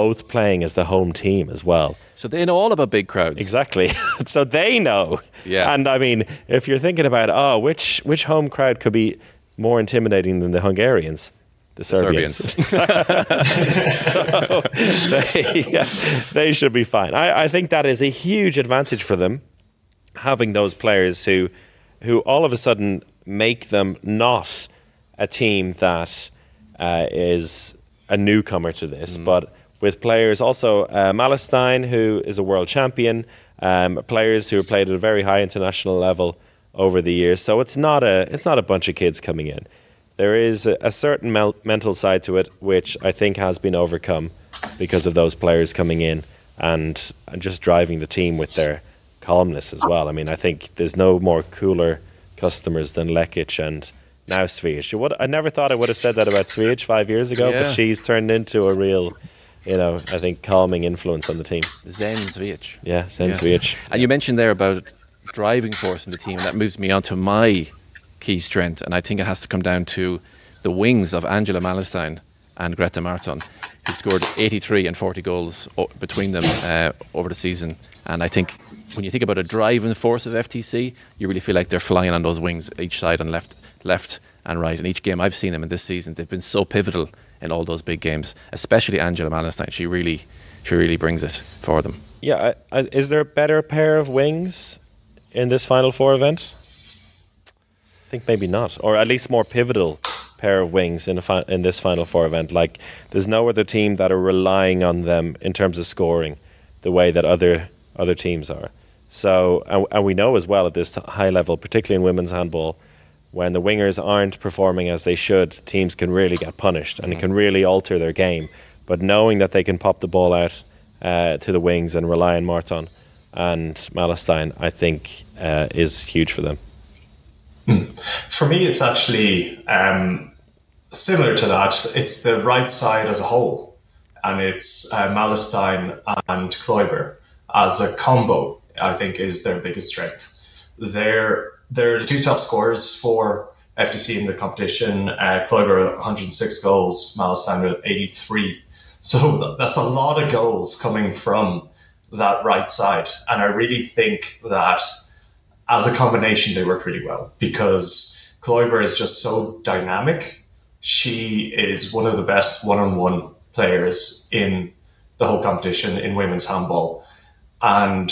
both playing as the home team as well. So they know all about big crowds. Exactly. so they know. Yeah. And I mean, if you're thinking about, oh, which which home crowd could be more intimidating than the Hungarians? The Serbians. so they, yeah, they should be fine. I, I think that is a huge advantage for them, having those players who, who all of a sudden make them not a team that uh, is a newcomer to this, but with players also uh, Malestein, who is a world champion, um, players who have played at a very high international level over the years. So it's not a it's not a bunch of kids coming in. There is a, a certain mel- mental side to it, which I think has been overcome because of those players coming in and, and just driving the team with their calmness as well. I mean, I think there's no more cooler customers than Lekic and now Cvijić. Would- I never thought I would have said that about Cvijić five years ago, Yeah. but she's turned into a real, you know, I think calming influence on the team. Zen Cvijić. Yeah, Sen Yes. Cvijić. And you mentioned there about driving force in the team, and that moves me on to my key strength, and I think it has to come down to the wings of Angela Malestein and Greta Marton, who scored 83 and 40 goals o- between them uh, over the season. And I think when you think about a driving force of FTC, you really feel like they're flying on those wings each side and left, left and right. And each game I've seen them in this season, they've been so pivotal in all those big games, especially Angela Malestein. She really, she really brings it for them. Yeah, is there a better pair of wings in this Final Four event? I think maybe not, or at least more pivotal pair of wings in fi- in this Final Four event. Like, there's no other team that are relying on them in terms of scoring, the way that other other teams are. So, and, and we know as well at this high level, particularly in women's handball, when the wingers aren't performing as they should, teams can really get punished and it can really alter their game. But knowing that they can pop the ball out uh, to the wings and rely on Marton and Malestein, I think uh, is huge for them. For me, it's actually um, similar to that. It's the right side as a whole, and it's uh, Malestein and Klujber as a combo. I think is their biggest strength. They're they're the two top scorers for FTC in the competition. Uh, Klujber 106 goals, Malestein 83. So that's a lot of goals coming from that right side, and I really think that as a combination, they work really well because Klujber is just so dynamic. She is one of the best one-on-one players in the whole competition in women's handball, and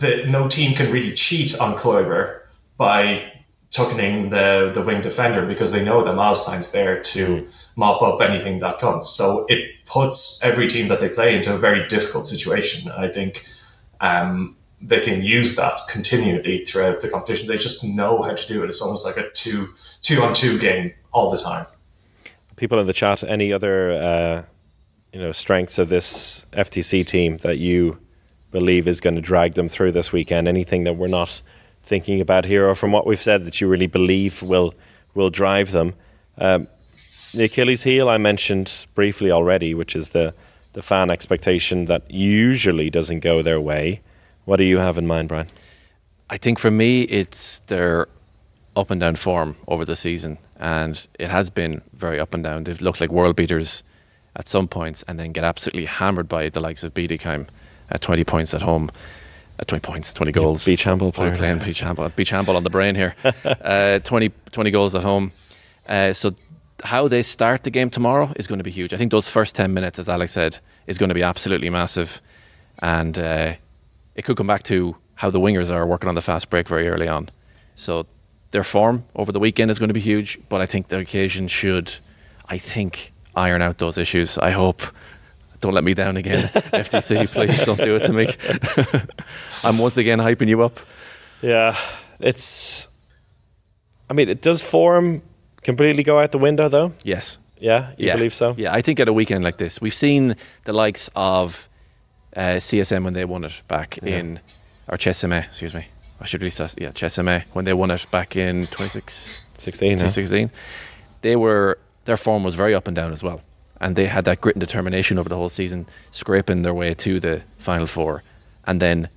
the, no team can really cheat on Klujber by tucking the the wing defender because they know that Malestein's there to mop up anything that comes. So it puts every team that they play into a very difficult situation. I think. Um, they can use that continually throughout the competition. They just know how to do it. It's almost like a two two on two game all the time. People in the chat, any other uh, you know strengths of this FTC team that you believe is going to drag them through this weekend? Anything that we're not thinking about here, or from what we've said that you really believe will will drive them? Um, the Achilles heel I mentioned briefly already, which is the the fan expectation that usually doesn't go their way. What do you have in mind, Brian? I think for me, it's their up and down form over the season, and it has been very up and down. They've looked like world beaters at some points, and then get absolutely hammered by the likes of Bietigheim at 20 points at home. At 20 points, 20 goals. Beach handball player. We're playing beach handball. Beach handball on the brain here. uh, 20, 20 goals at home. Uh, so how they start the game tomorrow is going to be huge. I think those first 10 minutes, as Alex said, is going to be absolutely massive. And uh, it could come back to how the wingers are working on the fast break very early on. So their form over the weekend is going to be huge, but I think the occasion should, I think, iron out those issues. I hope. Don't let me down again, FTC. Please don't do it to me. I'm once again hyping you up. Yeah, it's. I mean, it does form completely go out the window, though. Yes. Yeah, you yeah. believe so? Yeah, I think at a weekend like this, we've seen the likes of uh, CSM when they won it back Yeah. in, or Chesame, excuse me. I should release that. Yeah, Chesame when they won it back in 26, 16, huh? 2016. They were their form was very up and down as well, and they had that grit and determination over the whole season, scraping their way to the final four, and then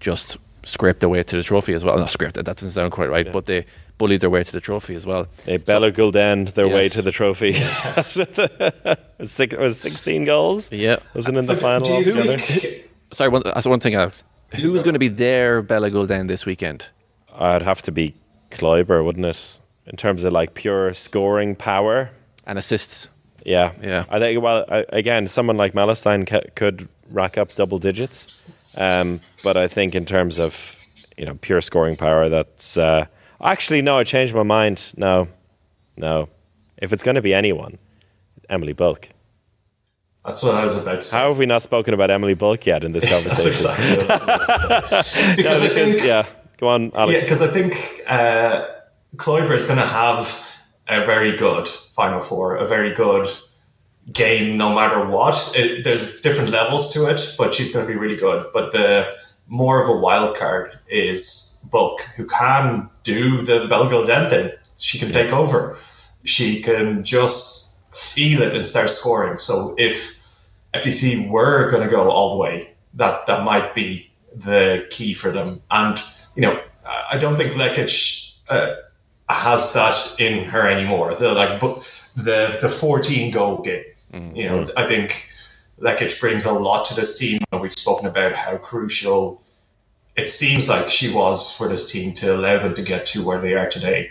just scraped their way to the trophy as well. Not scraped that doesn't sound quite right, but they bullied their way to the trophy as well. They Bella Gulldén their way to the trophy. Six, it was 16 goals? Yeah. Wasn't in the final do you altogether? think Sorry, one, that's one thing, Alex. Who's going to be their Bella Gulldén this weekend? I'd have to be Klujber, wouldn't it? In terms of like pure scoring power. And assists. Yeah. Yeah. I think, well, I, again, someone like Malestein ca- could rack up double digits. Um, but I think in terms of, you know, pure scoring power, that's. Uh, actually, no, I changed my mind. No. No. If it's going to be anyone, Emily Bölk. that's what I was about to say? How have we not spoken about Emily Bölk yet in this conversation? exactly what I was about to say. Yeah, Because I because- think yeah. Go on, Yeah, because I think uh, Klujber is going to have a very good Final Four, a very good game, no matter what. It, there's different levels to it, but she's going to be really good. But the more of a wild card is Bölk, who can do the Bella Gulldén thing. She can take over. She can just feel it and start scoring. So if FTC were going to go all the way, that that might be the key for them. And you know, I- don't think Lekic uh, has that in her anymore. The like the the fourteen goal game. You know, I think Lekic brings a lot to this team, and we've spoken about how crucial it seems like she was for this team to allow them to get to where they are today.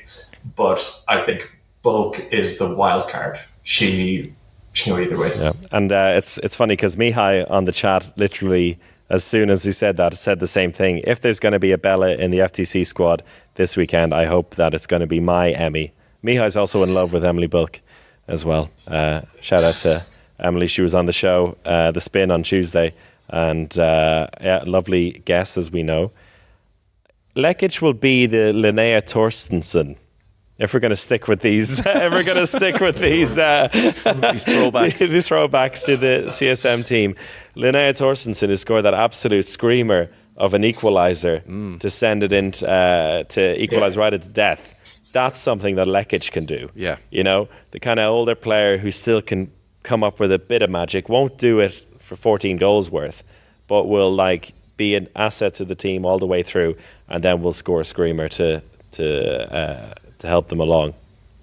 But I think Bölk is the wild card. She she can go either way. Yeah, and uh, it's it's funny because Mihai on the chat literally as soon as he said that said the same thing. If there's going to be a Bella in the FTC squad this weekend, I hope that it's going to be my Emmy. Mihai's also in love with Emily Bölk as well. Uh, shout out to Emily. She was on the show, uh, the Spin on Tuesday, and uh, yeah, lovely guest as we know. Lekic will be the Linnea Torstenson. If we're going to stick with these, if we're going to stick with these uh, These throwbacks. these throwbacks to the CSM team, Linnea Torstenson who scored that absolute screamer of an equaliser Mm. to send it in uh, to equalise right at the death. That's something that Lekic can do. Yeah. You know, the kind of older player who still can come up with a bit of magic, won't do it for 14 goals worth, but will like be an asset to the team all the way through, and then will score a screamer to to uh, to help them along.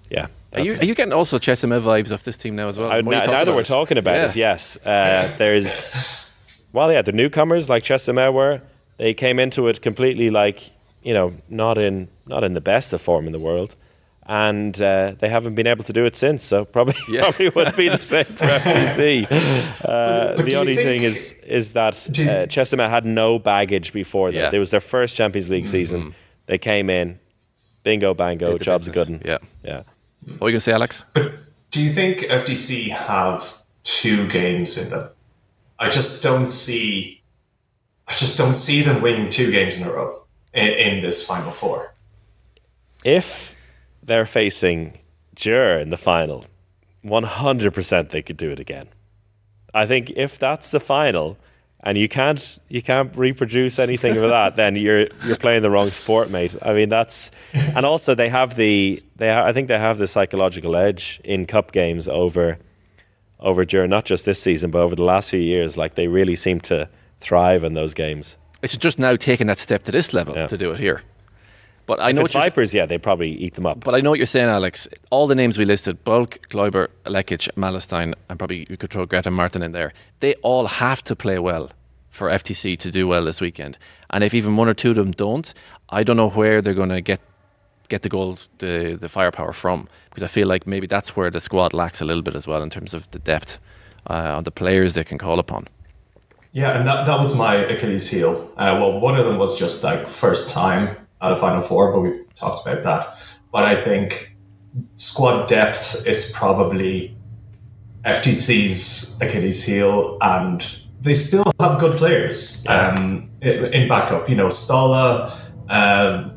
Yeah. Are you, are you getting also Chesame vibes off this team now as well? you now, now that we're talking about Yeah. it, yes, uh, there's well, yeah, the newcomers like Chesimel were they came into it completely like you know not in not in the best of form in the world, and uh, they haven't been able to do it since. So probably Yeah. probably would be the same for FTC. Uh, but do the only think- thing is is that Do uh, Chesimel had no baggage before that. Yeah. Mm-hmm. It was their first Champions League season. They came in, bingo bango, Did job's business. good. Yeah. yeah. What are you going to say, Alex? But do you think FTC have two games in them? I just don't see. I just don't see them winning two games in a row in, in this final four. if they're facing Győr in the final, 100% they could do it again. I think if that's the final and you can't you can't reproduce anything of that, then you're you're playing the wrong sport, mate. I mean that's and also they have the they ha- I think they have the psychological edge in cup games over over Győr, not just this season but over the last few years. Like they really seem to thrive in those games. It's just now taking that step to this level Yeah. to do it here. But I If know it's what you're, Vipers, yeah, they probably eat them up. but I know what you're saying, Alex. All the names we listed: Bölk, Klujber, Lekic, Malestein, and probably you could throw Greta Marton in there. They all have to play well for FTC to do well this weekend. And if even one or two of them don't, I don't know where they're going to get get the gold, the the firepower from. Because I feel like maybe that's where the squad lacks a little bit as well in terms of the depth uh, of the players they can call upon. Yeah, and that, that was my Achilles heel. Uh, well, one of them was just like first time at a Final Four, but we talked about that. But I think squad depth is probably FTC's Achilles heel, and they still have good players um, in, in backup. You know, Stala, uh,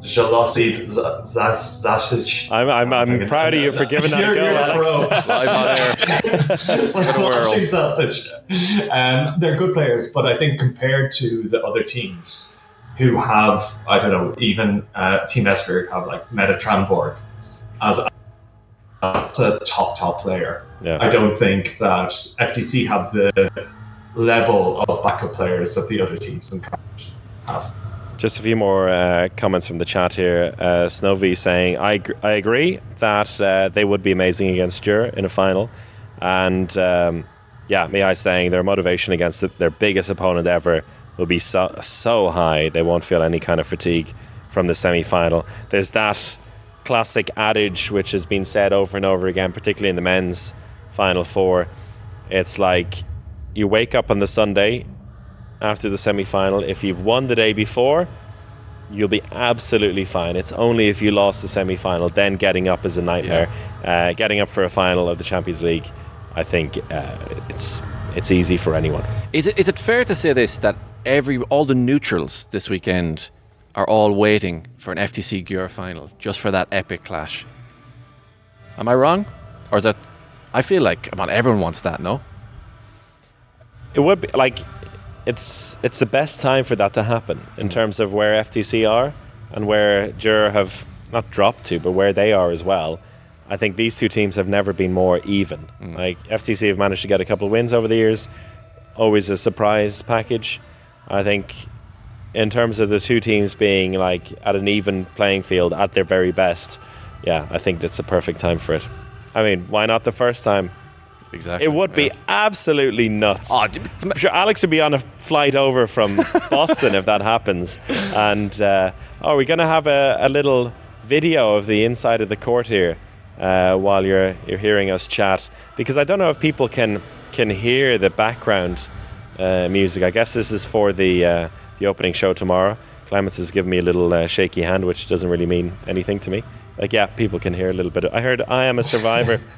Jalossi, Zasic. I'm, I'm, I'm proud of you for giving that a go, you're a Alex. pro. Live on air. world. Watching Sausage. Um, they're good players, but I think compared to the other teams who have, I don't know, even uh, Team Esbjerg have like Mette Tranborg as a, as a top, top player. Yeah. I don't think that FTC have the level of backup players that the other teams in college have. Just a few more uh, comments from the chat here. Uh, saying, I, gr- I agree that uh, they would be amazing against Győr in a final. And um, yeah, Mihai saying their motivation against the, their biggest opponent ever will be so, so high they won't feel any kind of fatigue from the semi final. There's that classic adage which has been said over and over again, particularly in the men's final four. It's like you wake up on the Sunday after the semi final. If you've won the day before, you'll be absolutely fine. It's only if you lost the semi final, then getting up is a nightmare. Uh, getting up for a final of the Champions League, I think uh, it's it's easy for anyone. Is it is it fair to say this that every all the neutrals this weekend are all waiting for an FTC Győr final just for that epic clash? Am I wrong, or is that? I feel like on, everyone wants that. No, It would be like it's it's the best time for that to happen in mm. terms of where FTC are and where Győr have not dropped to, but where they are as well. I think these two teams have never been more even. Mm. Like FTC have managed to get a couple of wins over the years, always a surprise package. I think in terms of the two teams being like at an even playing field at their very best, yeah, I think that's a perfect time for it. I mean, why not the first time? Exactly. It would be yeah. absolutely nuts. Oh, I'm sure Alex would be on a flight over from Boston if that happens. And uh, oh, we're going to have a, a little video of the inside of the court here uh, while you're you're hearing us chat because I don't know if people can can hear the background uh, music. I guess this is for the uh, the opening show tomorrow. Clements has given me a little uh, shaky hand, which doesn't really mean anything to me. Like, yeah, people can hear a little bit. Of, I heard I am a survivor.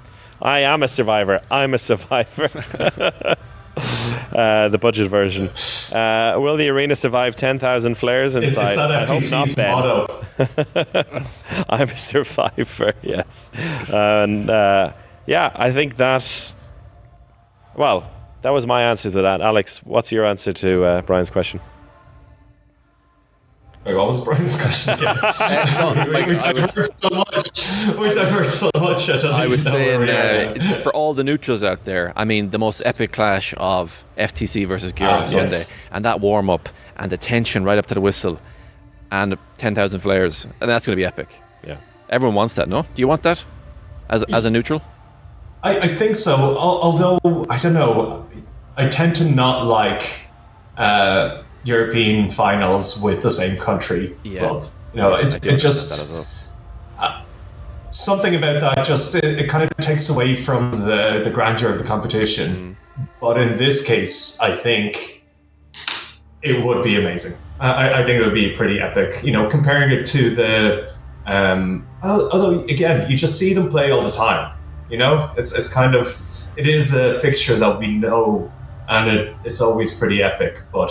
I am a survivor. I'm a survivor. uh, the budget version. Uh, will the arena survive 10,000 flares inside? I hope not, Ben. I'm a survivor, yes. And uh, yeah, I think that, well, that was my answer to that. Alex, what's your answer to uh, Brian's question? Wait, what was Brian's question again? we, we diverged so much. We diverged so much. I, I was saying we are now. uh, for all the neutrals out there, I mean the most epic clash of FTC versus Győr Ah, on Sunday, yes. and that warm up and the tension right up to the whistle, and ten thousand flares, and that's going to be epic. Yeah. Everyone wants that, no? Do you want that as as a neutral? I, I think so. Although I don't know, I tend to not like uh, European finals with the same country Yeah. club. You know, it's I it just that something about that. Just it, it kind of takes away from the the grandeur of the competition. But in this case, I think it would be amazing. I, I- I think it would be pretty epic. You know, comparing it to the. Um, although again, you just see them play all the time. You know, it's it's kind of it is a fixture that we know, and it, it's always pretty epic. But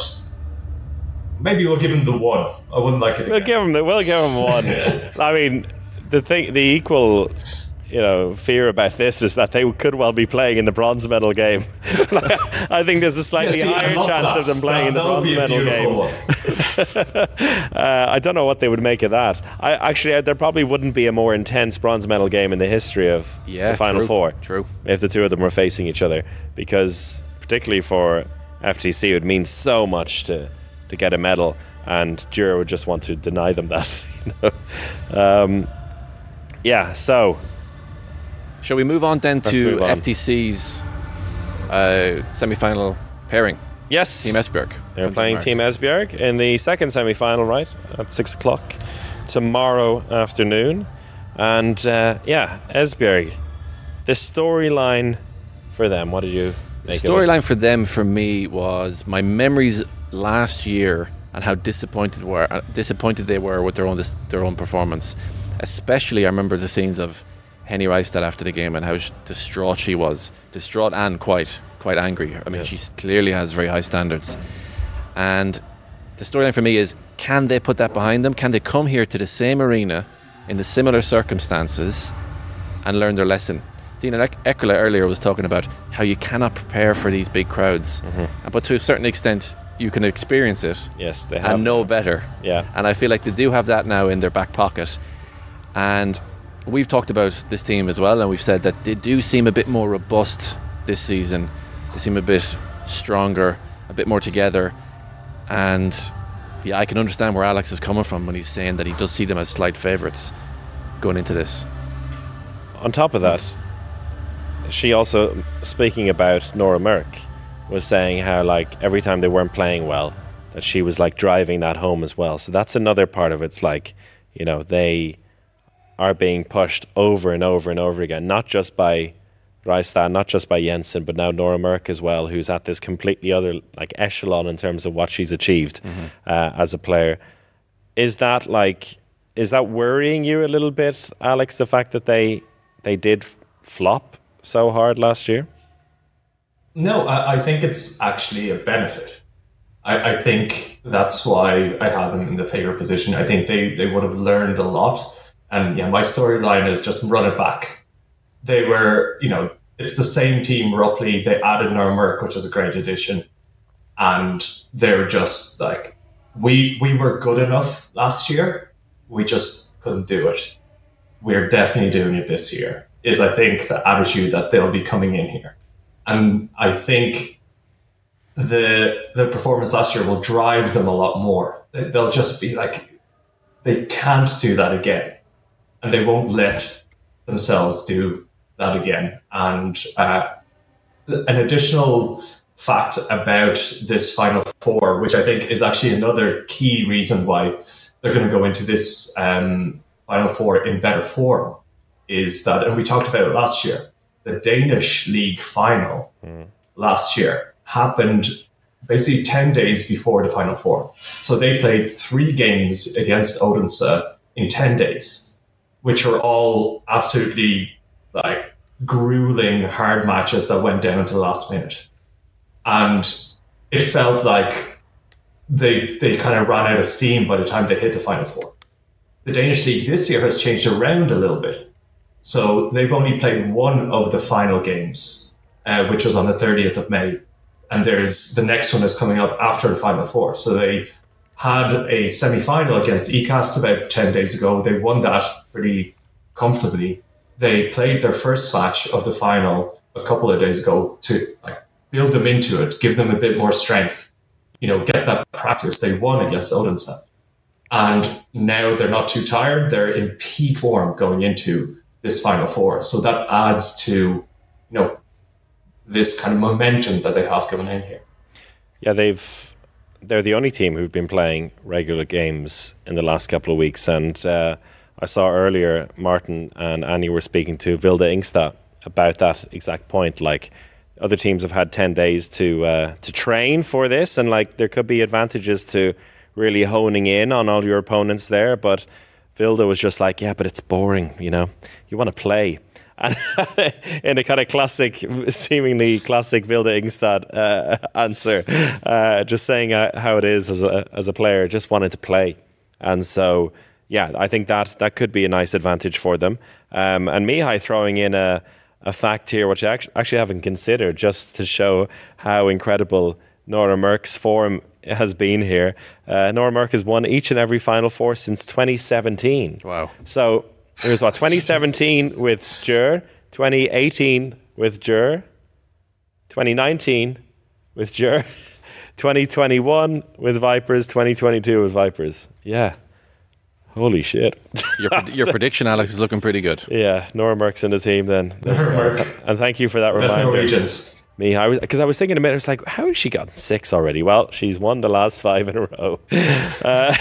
maybe we'll give him the one. I wouldn't like it. We'll give him. The, we'll give him one. I mean, the thing, the equal, you know, fear about this is that they could well be playing in the bronze medal game. I think there's a Yeah, slightly see, higher chance that. of them playing that, in the bronze be a medal game. one. Uh, I don't know what they would make of that. I actually, there probably wouldn't be a more intense bronze medal game in the history of Yeah, the final true, four. true. If the two of them were facing each other, because particularly for FTC, it would mean so much to to get a medal, and Győr would just want to deny them that. You know? um, yeah. So Shall we move on then Let's to on. FTC's uh, semi-final pairing? yes, Team Esbjerg. They're playing Denmark. Team Esbjerg in the second semi final, right? At six o'clock tomorrow afternoon. And uh, yeah, Esbjerg, the storyline for them, what did you The make of it? storyline for them, for me, was my memories last year and how disappointed were uh, disappointed they were with their own this, their own performance. Especially, I remember the scenes of Henny Reistad after the game and how distraught she was, distraught and quite quite angry. I mean, Yeah. she clearly has very high standards. And the storyline for me is: can they put that behind them? Can they come here to the same arena in the similar circumstances and learn their lesson? Dinah Ek- Eckerle earlier was talking about how you cannot prepare for these big crowds, Mm-hmm. but to a certain extent, you can experience it Yes, they have. and know better. Yeah. And I feel like they do have that now in their back pocket. And we've talked about this team as well, and we've said that they do seem a bit more robust this season. They seem a bit stronger, a bit more together. And yeah, I can understand where Alex is coming from when he's saying that he does see them as slight favourites going into this. On top of that, she also, speaking about Nora Mørk, was saying how, like, every time they weren't playing well, that she was, like, driving that home as well. So that's another part of it. It's like, you know, they are being pushed over and over and over again, not just by Reistad, not just by Jensen, but now Nora Mørk as well, who's at this completely other, like, echelon in terms of what she's achieved uh, as a player. Is that, like, is that worrying you a little bit, Alex, the fact that they they did flop so hard last year? No, I, I think it's actually a benefit. I, I think that's why I have them in the favourite position. I think they, they would have learned a lot. And yeah, my storyline is just run it back. They were, you know, it's the same team roughly. They added Mørk, which is a great addition. And they're just like, we we were good enough last year. We just couldn't do it. We're definitely doing it this year. Is I think the attitude that they'll be coming in here and I think the the performance last year will drive them a lot more. They- They'll just be like, they can't do that again, and they won't let themselves do that again. And uh, an additional fact about this final four, which I think is actually another key reason why they're going to go into this um, final four in better form, is that, and we talked about it last year the Danish league final hmm. last year happened basically 10 days before the final four. So they played three games against Odense in 10 days, which were all absolutely like grueling hard matches that went down to the last minute. and it felt like they they kind of ran out of steam by the time they hit the final four. The Danish league this year has changed around a little bit, so they've only played one of the final games, uh, which was on the 30th of May, and there's the next one is coming up after the final four. So they had a semi-final against Ikast about 10 days ago. They won that pretty comfortably. They played their first match of the final a couple of days ago to like build them into it, give them a bit more strength, you know, get that practice. They won against Odense. And now they're not too tired. They're in peak form going into this final four. So that adds to, you know, this kind of momentum that they have going in here. Yeah, they've they're the only team who've been playing regular games in the last couple of weeks. And uh, I saw earlier Martin and Annie were speaking to Vilde Ingstad about that exact point. Like other teams have had ten days to uh, to train for this, and like there could be advantages to really honing in on all your opponents there. But Vilde was just like, yeah, but it's boring. You know, you want to play. And in a kind of classic, seemingly classic Vilde Ingstad uh, answer, uh, just saying uh, how it is as a as a player, just wanted to play, and so yeah, I think that that could be a nice advantage for them. Um, and Mihai throwing in a a fact here, which I actually haven't considered, just to show how incredible Nora Mørk's form has been here. Uh, Nora Mørk has won each and every Final Four since 2017. Wow. So it was what 2017 with Győr, 2018 with Győr, 2019 with Győr, 2021 with Vipers, 2022 with Vipers. Yeah. Holy shit. Your, pred- your prediction, Alex, is looking pretty good. Yeah, Nora Mørk's in the team then. Nora Mørk. And thank you for that Best reminder. Norwegians. Me, I was because I was thinking a minute. I was like, how has she gotten six already? Well, she's won the last five in a row. Uh,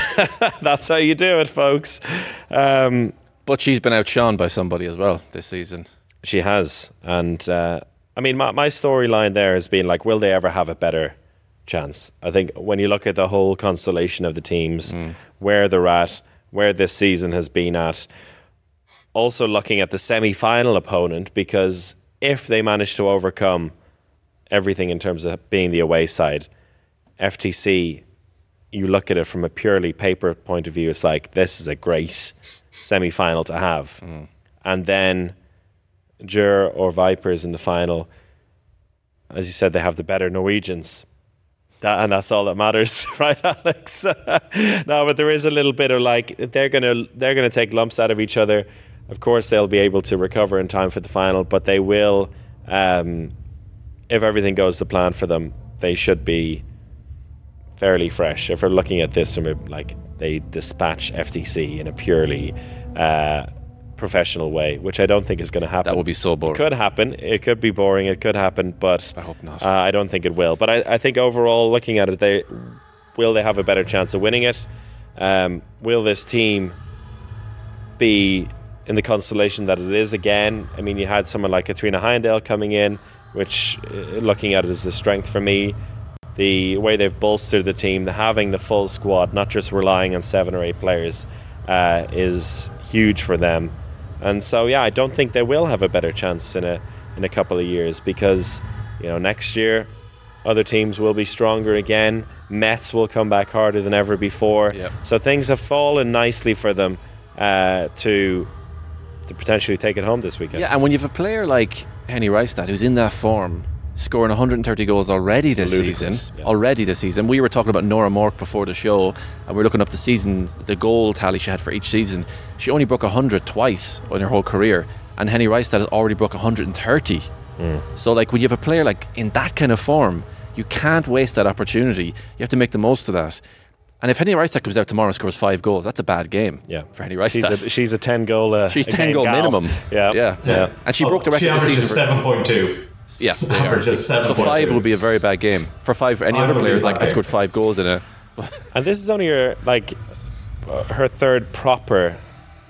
that's how you do it, folks. Um, But she's been outshone by somebody as well this season. She has, and uh, I mean, my, my storyline there has been like, will they ever have a better chance? I think when you look at the whole constellation of the teams, where they're at, where this season has been at, also looking at the semi-final opponent, because if they manage to overcome everything in terms of being the away side, FTC, you look at it from a purely paper point of view, it's like this is a great semi-final to have, and then Győr or Vipers in the final. As you said, they have the better Norwegians. That, and that's all that matters, right, Alex? no, but there is a little bit of like they're gonna they're gonna take lumps out of each other. Of course, they'll be able to recover in time for the final, but they will, um, if everything goes to plan for them, they should be fairly fresh. If we're looking at this from a, like they dispatch FTC in a purely uh, professional way, which I don't think is going to happen. That would be so boring. It could happen. It could be boring. It could happen, but I hope not. Uh, I don't think it will. But I, I think overall, looking at it, they will they have a better chance of winning it. Um, will this team be in the constellation that it is again? I mean, you had someone like Kathrine Heindahl coming in, which, uh, looking at it, is the strength for me. The way they've bolstered the team, the having the full squad, not just relying on seven or eight players, uh, is huge for them. And so, yeah, I don't think they will have a better chance in a in a couple of years because, you know, next year other teams will be stronger again. Metz will come back harder than ever before. Yep. So things have fallen nicely for them uh, to to potentially take it home this weekend. Yeah, and when you have a player like Henny Reistad who's in that form, scoring 130 goals already this Ludicrous, season, yeah. already this season. We were talking about Nora Mørk before the show, and we are looking up the season, the goal tally she had for each season. She only broke 100 twice in her whole career, and Henny Reistad has already broke 130. Hmm. So, like, when you have a player like in that kind of form, you can't waste that opportunity. You have to make the most of that. And if Henny Reistad comes out tomorrow and scores five goals, that's a bad game. Yeah. for Henny Reistad. She's a, she's a 10 goal uh, She's a 10 goal gal. minimum. Yeah. yeah, Yeah. And she broke the Oh, record she this averages season. 7.2. yeah, Averages seven. so 7.2. five would be a very bad game for five. For any Five other would be players, like I scored five goals in a. And this is only her like uh, her third proper.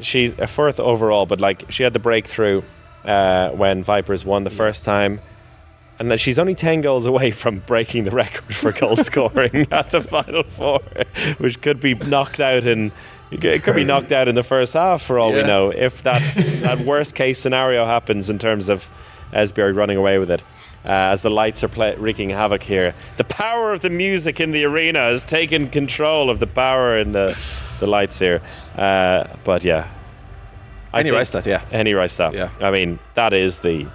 She's a fourth overall, but like she had the breakthrough uh, when Vipers won the first time, and that she's only ten goals away from breaking the record for goal scoring at the final four, which could be knocked out in. It could be knocked out in the first half, for all we know. If that that worst case scenario happens in terms of Esbjerg running away with it. Uh, as the lights are play- wreaking havoc here, the power of the music in the arena has taken control of the power in the the lights here. Uh, but yeah, I Anyway, think- that yeah. Henny Reistad. Yeah. I mean, that is the.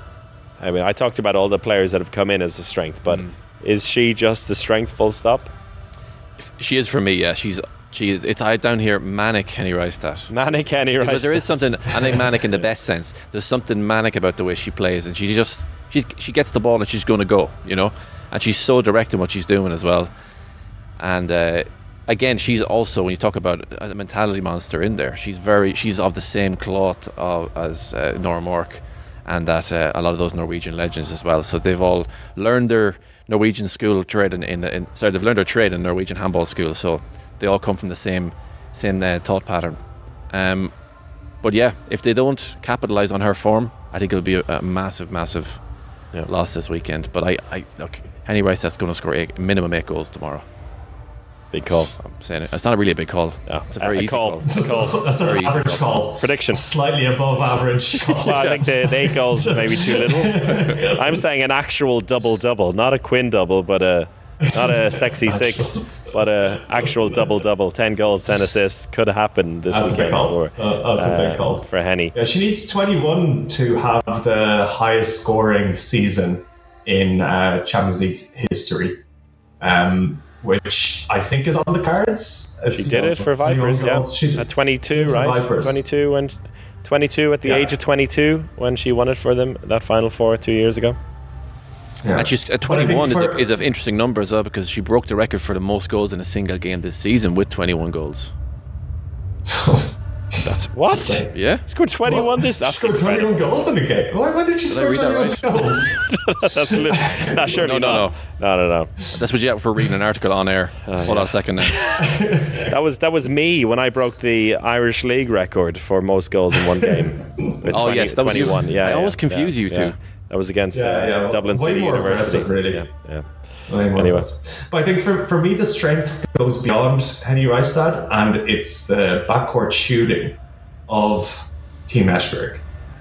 I mean, I talked about all the players that have come in as the strength, but Mm. is she just the strength? Full stop. She is for me. Yeah, she's she is. It's I down here manic Henny Rice Manic Henny Rice. Because there is something, I think manic in the best sense. There's something manic about the way she plays, and she just she's she gets the ball and she's going to go, you know, and she's so direct in what she's doing as well. And uh, again, she's also when you talk about a mentality monster in there, she's very she's of the same cloth of, as uh, Nora Mørk, and that uh, a lot of those Norwegian legends as well. So they've all learned their Norwegian school trade in, in, in sorry they've learned their trade in Norwegian handball school. So they all come from the same same uh, thought pattern. Um, but yeah, if they don't capitalize on her form, I think it'll be a, a massive, massive Yeah. loss this weekend. But I, I look, Henny Reistad that's going to score eight, minimum eight goals tomorrow. Big call. I'm saying it. It's not really a big call. No, It's a very a easy call. call. It's a call. That's, that's an Very easy average call. call. Prediction. Slightly above average call. Well, I think the, the eight goals is maybe too little. I'm saying an actual double double, not a quin double, but a not a sexy six, but a actual double double. Ten goals, ten assists could happen this That's a big weekend call. for Uh, that's a big uh, call. for Henny. Yeah, she needs 21 to have the highest scoring season in uh, Champions League history, um, which I think is on the cards. It's, She you did know, it for 21 Vipers, yeah. goals. She did- At 22, did right? Vipers. 22 when 22 at the Yeah. age of 22 when she won it for them that final four two years ago. Yeah. And she's at But I think 21 is, for- a, is an interesting number as well because she broke the record for the most goals in a single game this season with 21 goals. That's what? Okay. Yeah, Scored 21 What? this. She That's scored 21 goals in the game. Why, why did you score read that 21 goals? That's li- no, surely No, no, not. No, no, no. that's what you get for reading an article on air. Hold on a second now. That was that was me when I broke the Irish League record for most goals in one game. With Oh, yes, that was you. 21. Yeah, I yeah, always confuse yeah, you two. yeah. That was against Yeah, uh, yeah, Dublin way City more University. really. Yeah, yeah. Way more Anyway. But I think for, for me, the strength goes beyond Henny Reistad, and it's the backcourt shooting of Team Esbjerg.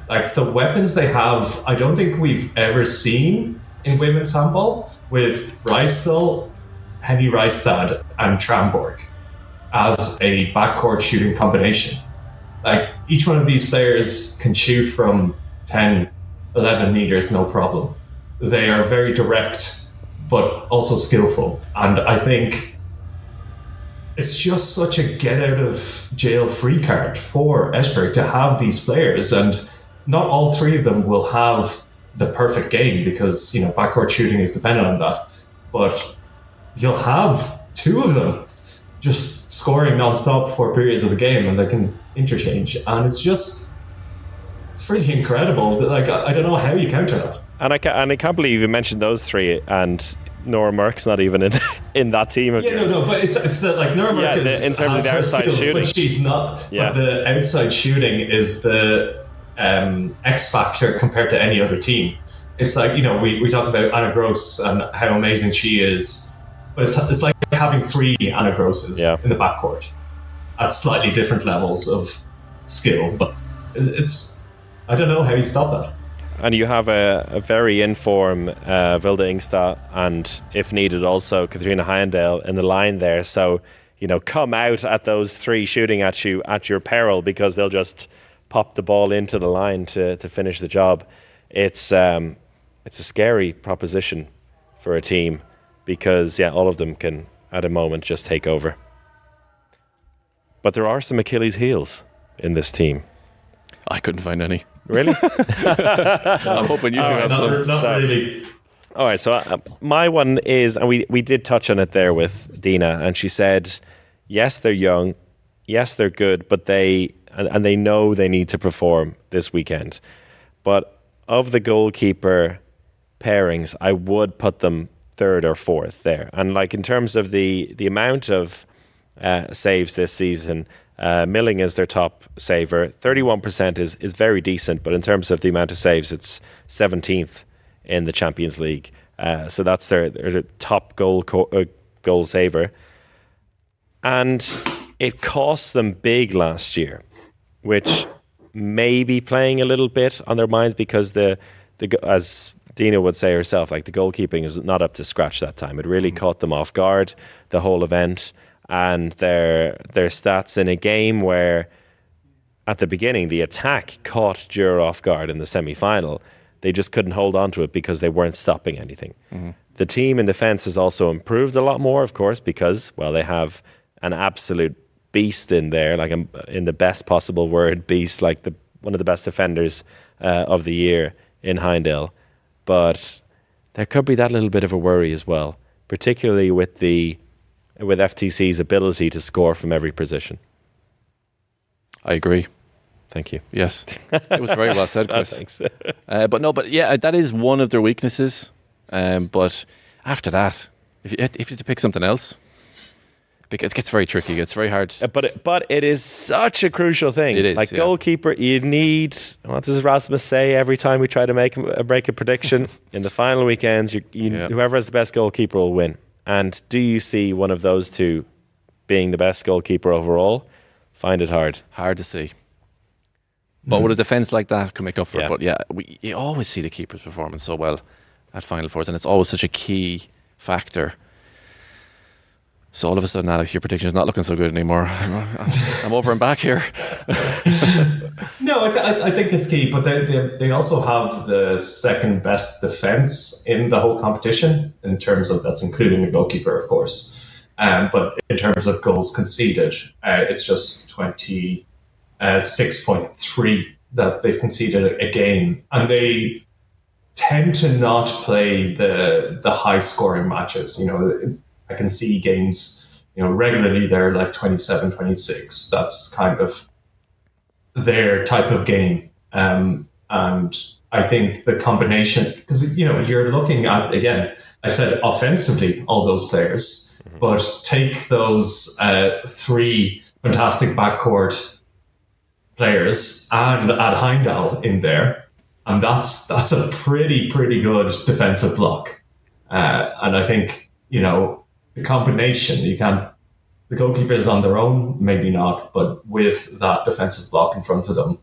Like the weapons they have, I don't think we've ever seen in women's handball with Breistøl, Henny Reistad, and Tranborg as a backcourt shooting combination. Like each one of these players can shoot from 10, 11 meters, no problem. They are very direct, but also skillful. And I think it's just such a get out of jail free card for Esbjerg to have these players. And not all three of them will have the perfect game because, you know, backcourt shooting is dependent on that. But you'll have two of them just scoring non-stop for periods of the game and they can interchange. And it's just, it's pretty incredible. Like, I I don't know how you counter that. And I ca- and I can't believe you mentioned those three and Nora Mørk's not even in in that team of Yeah, no, yours. no, but it's it's the like Nuremberg Yeah, the- is in terms of the outside skills, shooting. but she's not. Yeah. But the outside shooting is the um, X factor compared to any other team. It's like you know we, we talk about Anna Gros and how amazing she is, but it's it's like having three Anna Groses Yeah. in the backcourt at slightly different levels of skill. But it's I don't know how you stop that. And you have a, a very informed uh, Vilde Ingstad and, if needed, also Kathrine Heindahl in the line there. So, you know, come out at those three shooting at you at your peril because they'll just pop the ball into the line to, to finish the job. It's um, it's a scary proposition for a team because, yeah, all of them can, at a moment, just take over. But there are some Achilles' heels in this team. I couldn't find any. Really? I'm hoping you two have some. not So- really. All right, so uh, my one is, and we, we did touch on it there with Dinah, and she said, yes, they're young, yes, they're good, but they and, and they know they need to perform this weekend. But of the goalkeeper pairings, I would put them third or fourth there. And like in terms of the the amount of uh, saves this season, uh, Milling is their top saver. Thirty one percent is is very decent, but in terms of the amount of saves, it's seventeenth in the Champions League. Uh, so that's their, their top goal co- uh, goal saver, and it cost them big last year, which may be playing a little bit on their minds because the the as Dinah would say herself, like the goalkeeping is not up to scratch that time. It really caught them off guard the whole event, and their their stats in a game where at the beginning the attack caught Győr off guard in the semi final. They just couldn't hold on to it because they weren't stopping anything. The team in defence has also improved a lot more, of course, because well they have an absolute beast in there, like a, in the best possible word, beast, like the one of the best defenders uh, of the year in Heindahl. But there could be that little bit of a worry as well, particularly with the with FTC's ability to score from every position. I agree. Thank you. Yes, it was very well said, Chris. thanks. Uh, but no, but yeah, that is one of their weaknesses. Um, but after that, if you, if you had to pick something else, it gets very tricky. It's very hard. Uh, But it, but it is such a crucial thing. It is, like yeah. goalkeeper. You need what does Rasmus say every time we try to make a break a prediction in the final weekends? You, you, Yeah. Whoever has the best goalkeeper will win. And do you see one of those two being the best goalkeeper overall? Find it hard. Hard to see. But with a defence like that, can make up for Yeah. it. But yeah, we, you always see the keepers performing so well at Final Fours, and it's always such a key factor. So all of a sudden, Alex, your prediction is not looking so good anymore. I'm, over and back here. No, I, I, think it's key, but they, they, they also have the second best defense in the whole competition in terms of that's including the goalkeeper, of course. Um, but in terms of goals conceded, uh, it's just twenty six point three that they've conceded a game, and they tend to not play the the high scoring matches. You know, I can see games. You know, regularly they're like 27, 26. That's kind of their type of game. Um, and I think the combination, because, you know, you're looking at, again, I said offensively, all those players, but take those uh, three fantastic backcourt players and add Heindahl in there. And that's that's a pretty, pretty good defensive block. Uh, and I think, you know, combination, you can't the goalkeepers on their own, maybe not, but with that defensive block in front of them,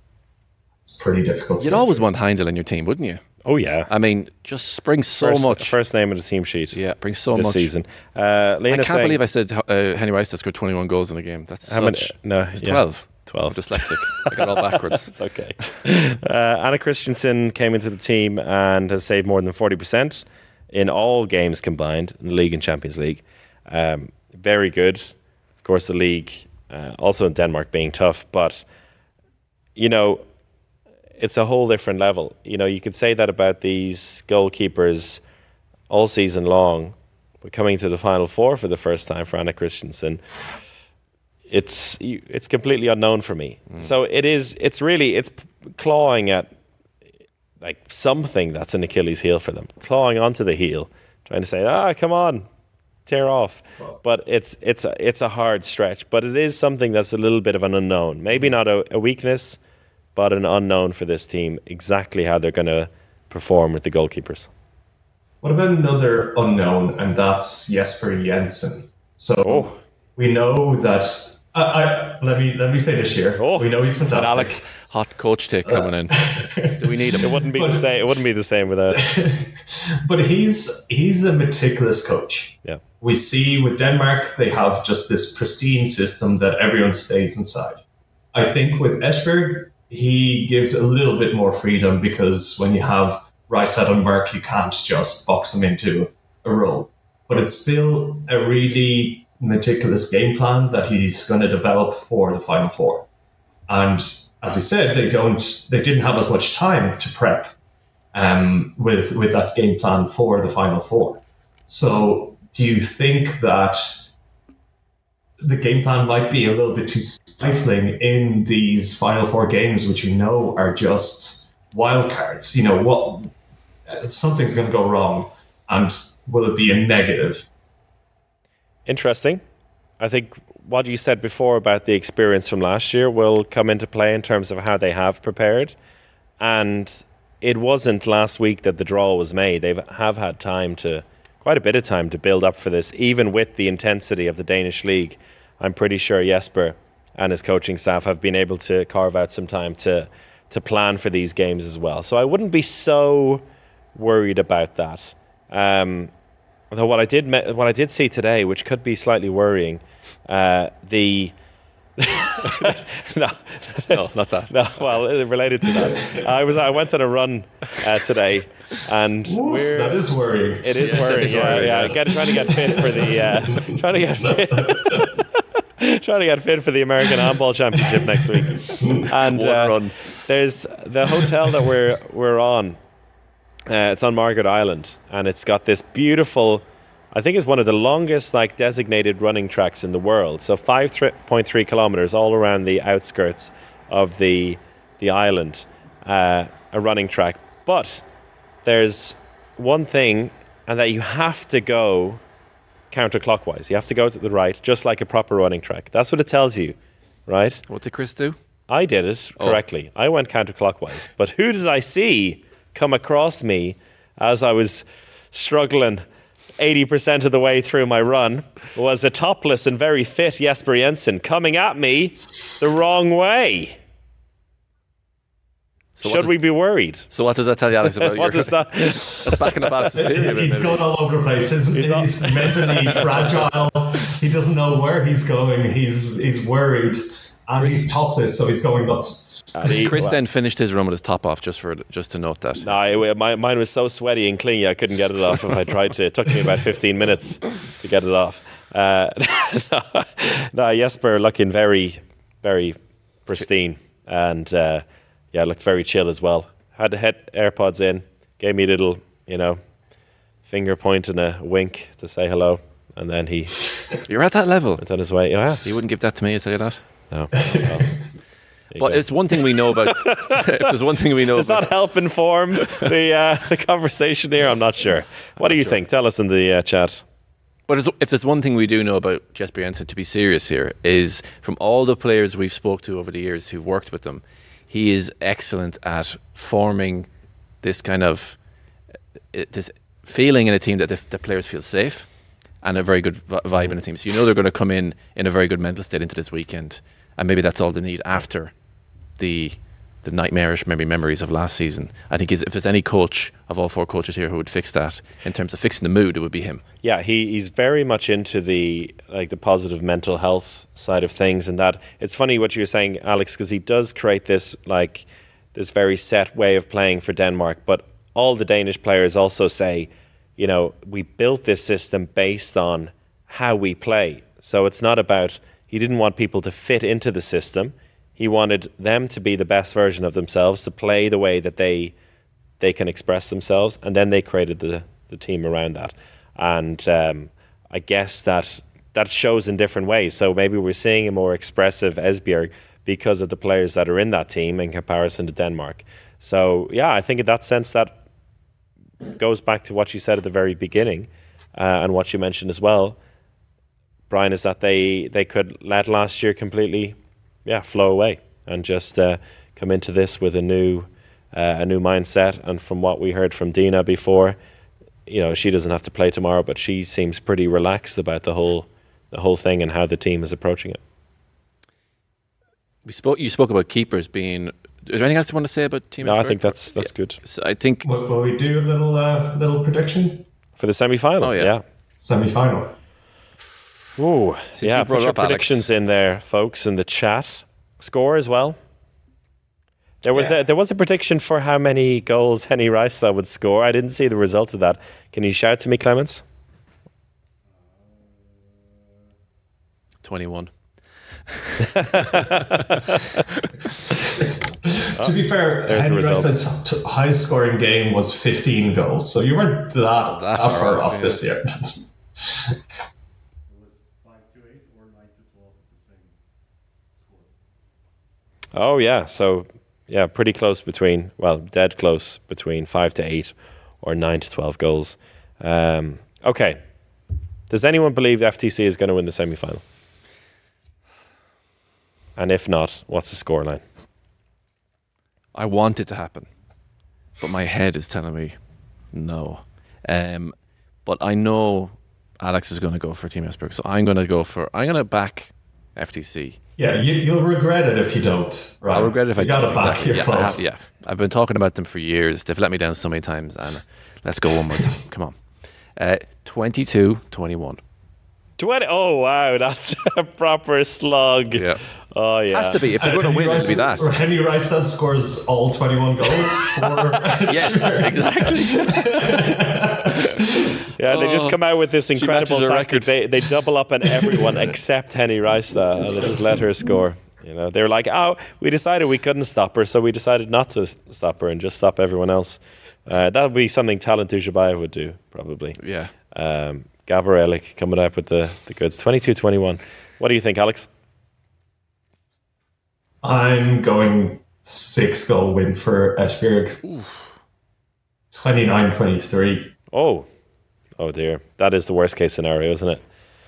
it's pretty difficult. You'd get always through. want Heindahl in your team, wouldn't you? Oh yeah. I mean, just brings so first, much. First name of the team sheet. yeah, brings so this much. season. Uh, I can't saying, believe I said uh, Henry Rice scored 21 goals in a game. That's How many- such. no, it's yeah. 12. 12. I'm dyslexic. I got all backwards. It's okay. Uh, Anna Kristensen came into the team and has saved more than 40% in all games combined in the league and Champions League. Um, very good. Of course, the league, uh, also in Denmark, being tough, but, you know, it's a whole different level. You know, you could say that about these goalkeepers all season long, but coming to the final four for the first time for Anna Kristensen it's it's completely unknown for me. So it is. It's really it's clawing at like something that's an Achilles heel for them, clawing onto the heel, trying to say, ah, come on, tear off. But it's it's a, it's a hard stretch. But it is something that's a little bit of an unknown. Maybe not a, a weakness, but an unknown for this team. Exactly how they're going to perform with the goalkeepers. What about another unknown, and that's Jesper Jensen? So oh. we know that. I, I, let me let me finish here. Oh. we know he's fantastic. Alex, hot coach take coming in. Do we need him? It wouldn't be the same. It wouldn't be the same without. but he's he's a meticulous coach. Yeah. We see with Denmark they have just this pristine system that everyone stays inside. I think with Esbjerg he gives a little bit more freedom because when you have Reistad and Mørk you can't just box them into a role. But it's still a really meticulous game plan that he's going to develop for the final four. And as we said, they don't they didn't have as much time to prep um, with with that game plan for the final four. So, do you think that the game plan might be a little bit too stifling in these final four games, which you know are just wild cards? You know what? Something's going to go wrong, and will it be a negative? interesting. I think what you said before about the experience from last year will come into play in terms of how they have prepared. And it wasn't last week that the draw was made. They have had time to, quite a bit of time to build up for this, even with the intensity of the Danish league. I'm pretty sure Jesper and his coaching staff have been able to carve out some time to to plan for these games as well. So I wouldn't be so worried about that. Um, although what I did me- what I did see today, which could be slightly worrying, uh, the no, No, not that. no, well, uh, related to that, I was I went on a run uh, today, and Ooh, we're that is worrying. it is worrying. is Yeah, worrying, yeah. yeah. Get, trying to get fit for the uh, trying to get fit. trying to get fit for the American Handball Championship next week, and uh, run. there's the hotel that we're we're on. Uh, it's on Margaret Island, and it's got this beautiful. I think it's one of the longest like designated running tracks in the world. So five point three kilometers all around the outskirts of the the island, uh, a running track. But there's one thing, and that you have to go counterclockwise. You have to go to the right, just like a proper running track. That's what it tells you, right? What did Chris do? I did it Oh. correctly. I went counterclockwise. But who did I see come across me as I was struggling 80% of the way through my run was a topless and very fit Jesper Jensen coming at me the wrong way. So Should does- we be worried? So what does that tell you, Alex? About What your, does that? That's backing up Alex's theory. a bit, He's maybe. going all over the place. He's, he's, all- mentally fragile. He doesn't know where he's going. He's he's worried, and he's topless, so he's going nuts. Chris then finished his run with his top off, just for just to note that. No, it, my, mine was so sweaty and clingy I couldn't get it off if I tried to. It took me about 15 minutes to get it off. Uh, no, no, Jesper looking very, very pristine and uh, yeah, looked very chill as well. Had the head AirPods in, gave me a little, you know, finger point and a wink to say hello, and then he You're at that level. went on his way. Yeah, You wouldn't give that to me, I tell you that. no. Well, there you But go. it's one thing we know about. if there's one thing we know Does about. that help inform the uh, the conversation here? I'm not sure. What do you think? Tell us in the uh, chat. But if there's one thing we do know about Jesper Jensen, to be serious here, is from all the players we've spoke to over the years who've worked with him, he is excellent at forming this kind of uh, this feeling in a team that the, the players feel safe and a very good vibe in a team. So you know they're going to come in in a very good mental state into this weekend, and maybe that's all they need after the the nightmarish maybe memories of last season. I think if there's any coach of all four coaches here who would fix that in terms of fixing the mood, it would be him. Yeah, he, he's very much into the like the positive mental health side of things, and that it's funny what you were saying, Alex, because he does create this like this very set way of playing for Denmark. But all the Danish players also say, you know, we built this system based on how we play. So it's not about he didn't want people to fit into the system. He wanted them to be the best version of themselves, to play the way that they they can express themselves, and then they created the the team around that. And um, I guess that that shows in different ways. So maybe we're seeing a more expressive Esbjerg because of the players that are in that team in comparison to Denmark. So yeah, I think in that sense that goes back to what you said at the very beginning, uh, and what you mentioned as well, Brian, is that they they could let last year completely, yeah, flow away and just uh, come into this with a new uh, a new mindset. And from what we heard from Dinah before, you know, she doesn't have to play tomorrow, but she seems pretty relaxed about the whole the whole thing and how the team is approaching it. We spoke. You spoke about keepers being. Is there anything else you want to say about Team No, I think that's that's good So I think Will, will we do a little uh, little prediction? for the semi final. Oh, yeah. yeah. Semi final. Ooh, Since yeah. you Put your up, Alex. predictions in there, folks, in the chat. Score as well. There was a there was a prediction for how many goals Henny Reistad would score. I didn't see the result of that. Can you shout to me, Clements? twenty-one. to be fair, there's Henry. Rice's t- high scoring game was 15 goals, so you weren't that, that that, far far off, off yeah. this year. Oh yeah, so yeah, pretty close between well, dead close between five to eight or nine to twelve goals. Um, okay, does anyone believe FTC is going to win the semi final? And if not, what's the scoreline? I want it to happen, but my head is telling me no. Um, but I know Alex is going to go for Team Esbjerg, so I'm going to go for. I'm going to back FTC. Yeah, you, you'll regret it if you don't. Right? I'll regret it if you I gotta don't. back exactly. your yeah. I have, yeah, I've been talking about them for years. They've let me down so many times, and let's go one more time. Come on. Uh, 22 21. 20. Oh, wow. That's a proper slug. Yeah. Oh, yeah. Has to be. If they're going to Henry win, it'll be Rice- that. Henry Rice that scores all 21 goals for Yes, exactly. Yeah, they just Oh, come out with this incredible tactic. record. They, they double up on everyone except Henny Reistad, though, and they just let her score. You know, they were like, "Oh, we decided we couldn't stop her, so we decided not to stop her and just stop everyone else." Uh, that would be something Talant Dujshebaev would do, probably. Yeah. Um, Gábor Elek coming up with the, the goods. 22-21. What do you think, Alex? I'm going six goal win for Esbjerg. 29 23. Oh, oh dear. That is the worst case scenario, isn't it?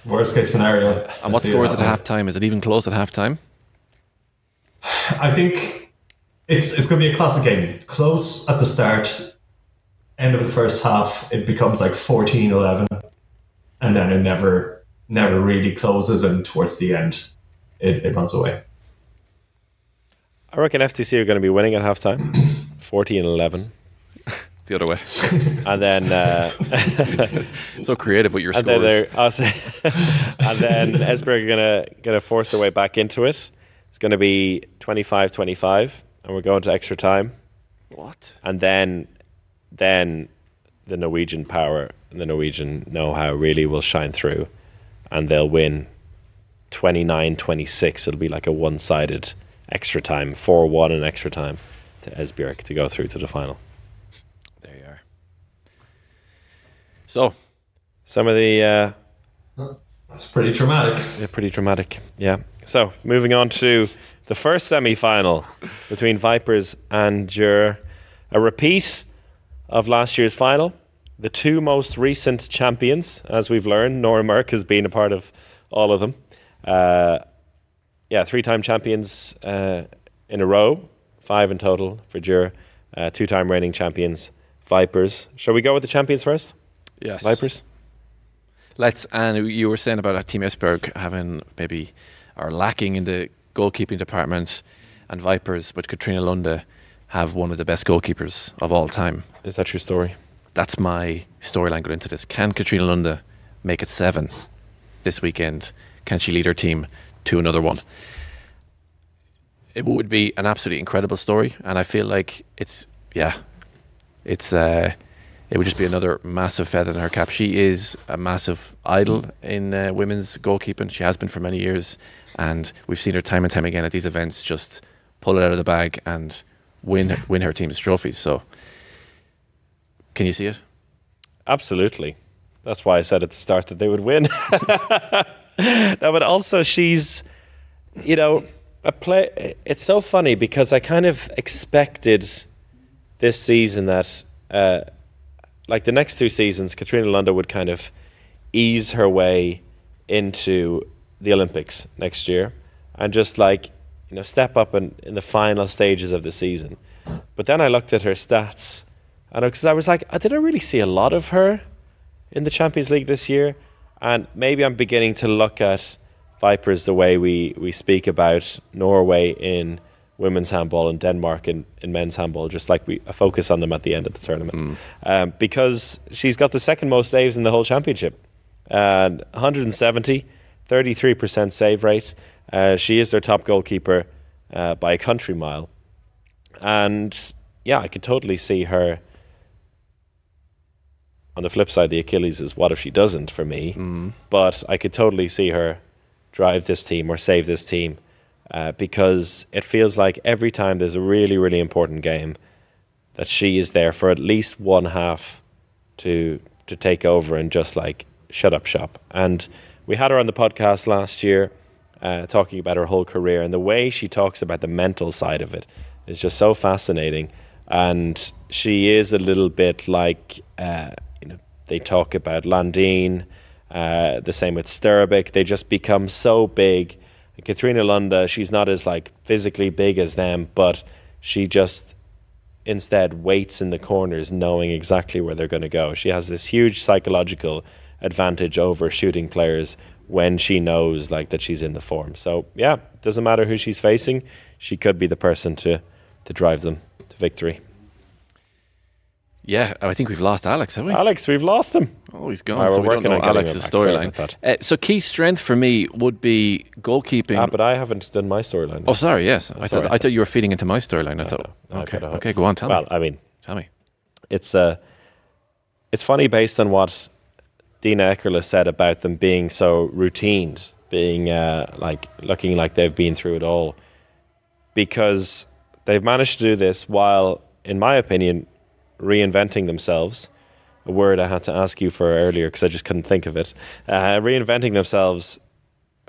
Worst case scenario. And what I see score is it at halftime? Is it even close at halftime? I think it's it's going to be a classic game. Close at the start, end of the first half, it becomes like 14 11, and then it never never really closes, and towards the end, it, it runs away. I reckon FTC are going to be winning at halftime, 14-11. The other way. And then... Uh, so creative with your And then, scores. they're- I'll and then Esbjerg are gonna gonna force their way back into it. It's gonna be 25-25, and we're going to extra time. What? And then, then the Norwegian power and the Norwegian know-how really will shine through, and they'll win 29-26. It'll be like a one-sided extra time, four-one in extra time to Esbjerg to go through to the final. There you are. So, Some of the uh, That's pretty dramatic. Yeah, pretty dramatic. Yeah. So moving on to the first semi-final between Vipers and Győr, a repeat of last year's final. The two most recent champions, as we've learned, Nora Mørk has been a part of all of them. Uh, yeah, three-time champions uh, in a row, five in total for Győr. Uh, two-time reigning champions, Vipers. Shall we go with the champions first? yes. Vipers. Let's. And you were saying about Team Esbjerg having maybe are lacking in the goalkeeping department, and Vipers, but Katrine Lunde have one of the best goalkeepers of all time. Is that your story? That's my storyline going into this. Can Katrine Lunde make it seven this weekend? Can she lead her team to another one? It would be an absolutely incredible story, and I feel like it's yeah, it's uh, it would just be another massive feather in her cap. She is a massive idol in uh, women's goalkeeping. She has been for many years, and we've seen her time and time again at these events just pull it out of the bag and win win her team's trophies. So, can you see it? Absolutely. That's why I said at the start that they would win. no, but also she's, you know, a play. It's so funny because I kind of expected this season that, uh, like the next two seasons, Katrine Lunde would kind of ease her way into the Olympics next year and just like you know step up in, in the final stages of the season. But then I looked at her stats, and because I was like, "Uh, did I really see a lot of her in the Champions League this year? And maybe I'm beginning to look at Vipers the way we, we speak about Norway in women's handball and Denmark in, in men's handball, just like we focus on them at the end of the tournament. Um, because she's got the second most saves in the whole championship. And 170, 33% save rate. Uh, she is their top goalkeeper uh, by a country mile. And yeah, I could totally see her. On the flip side, the Achilles is what if she doesn't for me? But I could totally see her drive this team or save this team uh, because it feels like every time there's a really, really important game, that she is there for at least one half to to take over and just like shut up shop. And we had her on the podcast last year uh, talking about her whole career and the way she talks about the mental side of it is just so fascinating. And she is a little bit like uh, they talk about Landine, uh, the same with Sturbeck. They just become so big. Katrine Lunde, she's not as like physically big as them, but she just instead waits in the corners knowing exactly where they're going to go. She has this huge psychological advantage over shooting players when she knows like that she's in the form. So yeah, doesn't matter who she's facing, she could be the person to to drive them to victory. Yeah, I think we've lost Alex, have we? Alex, we've lost him. Oh, he's gone. We're so we don't working know on Alex's him back. Sorry storyline. Uh, so key strength for me would be goalkeeping. Ah, but I haven't done my storyline. oh, sorry. Yes, I thought I thought you were feeding into my storyline. I thought. no, okay, uh, okay, go on. Tell well, me. Well, I mean, Tell me. it's uh, it's funny based on what Dinah Eckerle said about them being so routined, being uh, like looking like they've been through it all, because they've managed to do this while, in my opinion, reinventing themselves. A word I had to ask you for earlier because I just couldn't think of it. Uh, reinventing themselves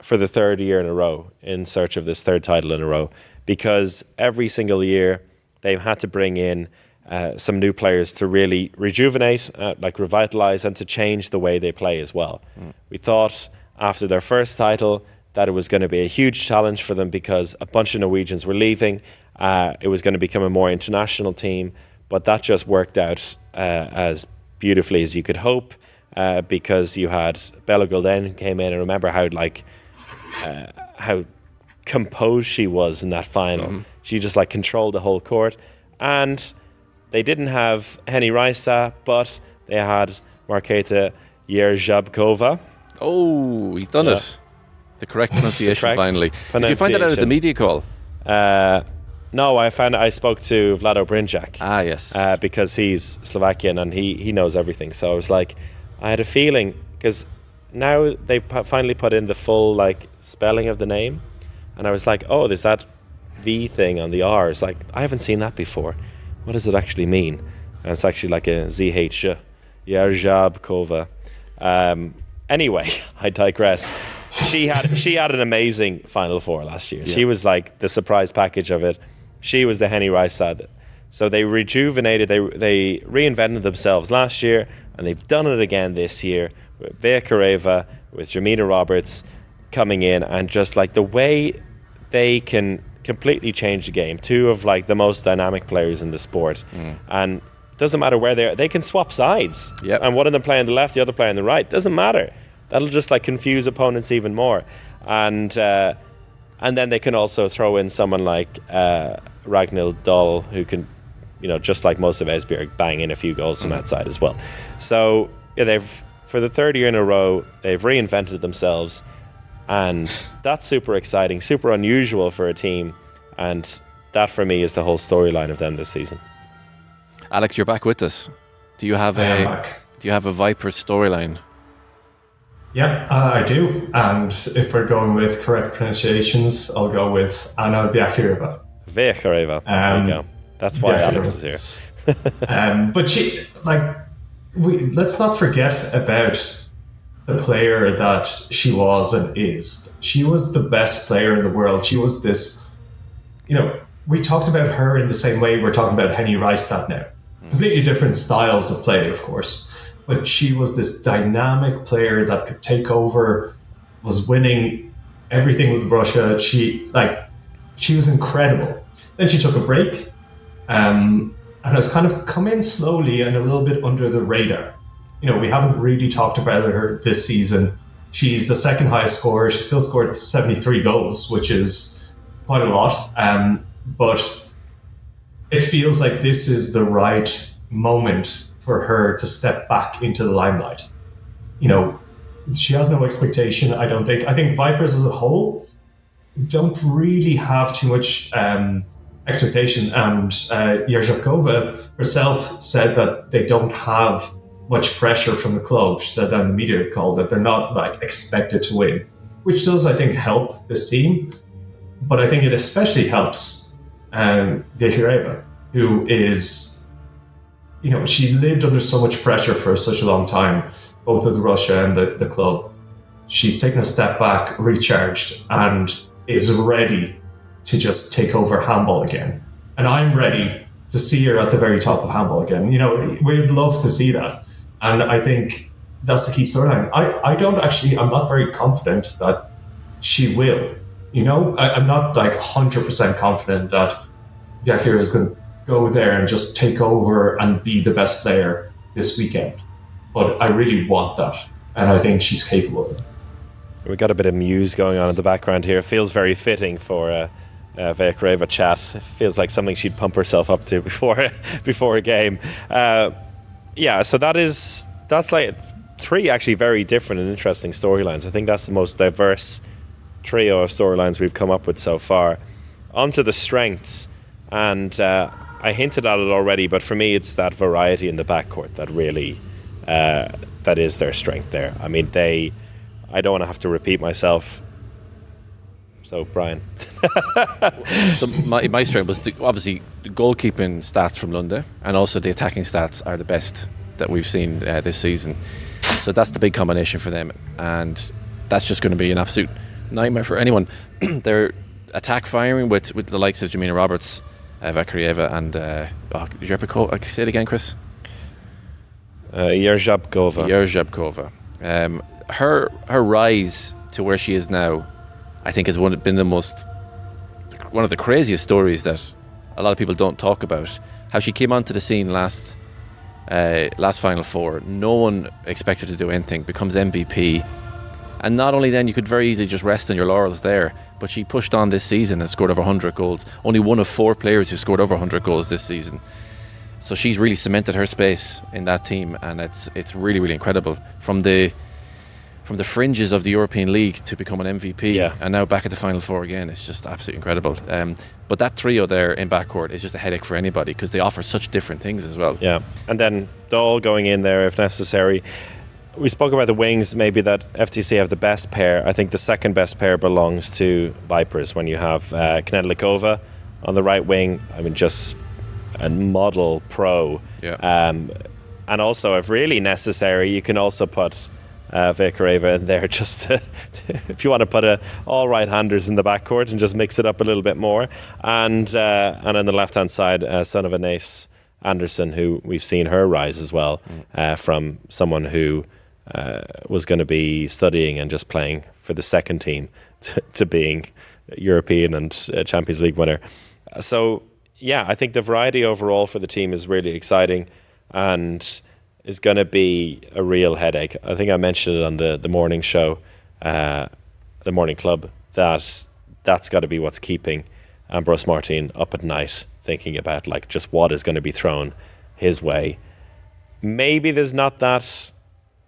for the third year in a row in search of this third title in a row because every single year they've had to bring in uh, some new players to really rejuvenate, uh, like revitalize, and to change the way they play as well. We thought after their first title that it was going to be a huge challenge for them because a bunch of Norwegians were leaving. Uh, it was going to become a more international team, but that just worked out uh, as beautifully as you could hope uh, because you had Bella Gulldén who came in and remember how like uh, how composed she was in that final. She just like controlled the whole court, and they didn't have Henny Reistad, but they had Markéta Jeřábková. Oh, he's done Yeah. it. The correct pronunciation Correct finally. Did you find that out at the media call? Uh, no, I found I spoke to Vlado Brinjak. Ah, yes. uh, because he's Slovakian and he, he knows everything. So I was like, I had a feeling because now they've pu- finally put in the full like spelling of the name, and I was like, oh, there's that V thing on the R. It's like I haven't seen that before. What does it actually mean? And it's actually like a ZH, Jeřábková. Um, anyway, I digress. She had she had an amazing Final Four last year. She was like the surprise package of it. She was the Henny Reistad side. So they rejuvenated, they they reinvented themselves last year, and they've done it again this year with Vyakhireva, with Jamina Roberts coming in, and just like the way they can completely change the game. Two of like the most dynamic players in the sport, and it doesn't matter where they are, they can swap sides. Yep. And one of them play on the left, the other play on the right. Doesn't matter. That'll just like confuse opponents even more, and. Uh, and then they can also throw in someone like uh, Ragnhild Dahl, who can, you know, just like most of Esbjerg, bang in a few goals from outside as well. So yeah, they've for the third year in a row, they've reinvented themselves, and that's super exciting, super unusual for a team, and that for me is the whole storyline of them this season. Alex, you're back with us. Do you have I am a. Do you have a Viper storyline? Yeah, uh, I do. And if we're going with correct pronunciations, I'll go with Anna Vyakhireva. Vyakhireva. there Um, you go. That's why Vyakhireva. Alex is here. Um, but she, like, we let's not forget about the player that she was and is. She was the best player in the world. She was this, you know, we talked about her in the same way we're talking about Henny Reistad now. Completely different styles of play, of course. But she was this dynamic player that could take over, was winning everything with Russia. She like she was incredible. Then she took a break, um, and has kind of come in slowly and a little bit under the radar. You know, we haven't really talked about her this season. She's the second highest scorer. She still scored 73 goals, which is quite a lot. Um, but it feels like this is the right moment for her to step back into the limelight. You know, she has no expectation, I don't think. I think Vipers as a whole don't really have too much um, expectation. And uh, Jeřábková herself said that they don't have much pressure from the club. She said that in the media call that they're not like expected to win, which does, I think, help this team. But I think it especially helps um, who is you know, she lived under so much pressure for such a long time, both with Russia and the, the club. She's taken a step back, recharged, and is ready to just take over handball again. And I'm ready to see her at the very top of handball again. You know, we'd love to see that. And I think that's the key storyline. I, I don't actually, I'm not very confident that she will. You know, I, I'm not like 100% confident that Yakira is going to go there and just take over and be the best player this weekend. But I really want that. and I think she's capable of it. We got a bit of muse going on in the background here. It feels very fitting for a, a Vyakhireva chat. It feels like something she'd pump herself up to before before a game. Uh, yeah, so that is that's like three actually very different and interesting storylines. I think that's the most diverse trio of storylines we've come up with so far. Onto the strengths, and uh, I hinted at it already, but for me, it's that variety in the backcourt that really uh, that is their strength. There, I mean, they. I don't want to have to repeat myself. So, Brian. so my, my strength was the, obviously the goalkeeping stats from Lunde, and also the attacking stats are the best that we've seen uh, this season. So that's the big combination for them, and that's just going to be an absolute nightmare for anyone. Their attack firing with, with the likes of Jamina Roberts, uh, Vyakhireva, and uh, oh, Jepiko, say it again, Chris. Uh, Jeřábková. Jeřábková. Um, her her rise to where she is now, I think, has one, been the most one of the craziest stories that a lot of people don't talk about. How she came onto the scene last uh, last Final Four. No one expected to do anything. Becomes MVP, and not only then, you could very easily just rest on your laurels there. But she pushed on this season and scored over 100 goals. Only one of four players who scored over 100 goals this season. So she's really cemented her space in that team, and it's it's really really incredible from the from the fringes of the European League to become an MVP, yeah. and now back at the Final Four again. It's just absolutely incredible. Um, but that trio there in backcourt is just a headache for anybody because they offer such different things as well. Yeah, and then Dahl going in there if necessary. We spoke about the wings, maybe that FTC have the best pair. I think the second best pair belongs to Vipers when you have uh, Knedlíková on the right wing. I mean, just a model pro. Yeah. Um, and also, if really necessary, you can also put uh, Vyakhireva in there just to, if you want to put a, all right-handers in the backcourt and just mix it up a little bit more. And uh, and on the left-hand side, uh, son of Anais Anderson, who we've seen her rise as well uh, from someone who uh, was going to be studying and just playing for the second team to, to being European and uh, Champions League winner. So yeah, I think the variety overall for the team is really exciting and is going to be a real headache. I think I mentioned it on the, the morning show, uh, the morning club, that that's got to be what's keeping Ambros Martín up at night, thinking about like just what is going to be thrown his way. Maybe there's not that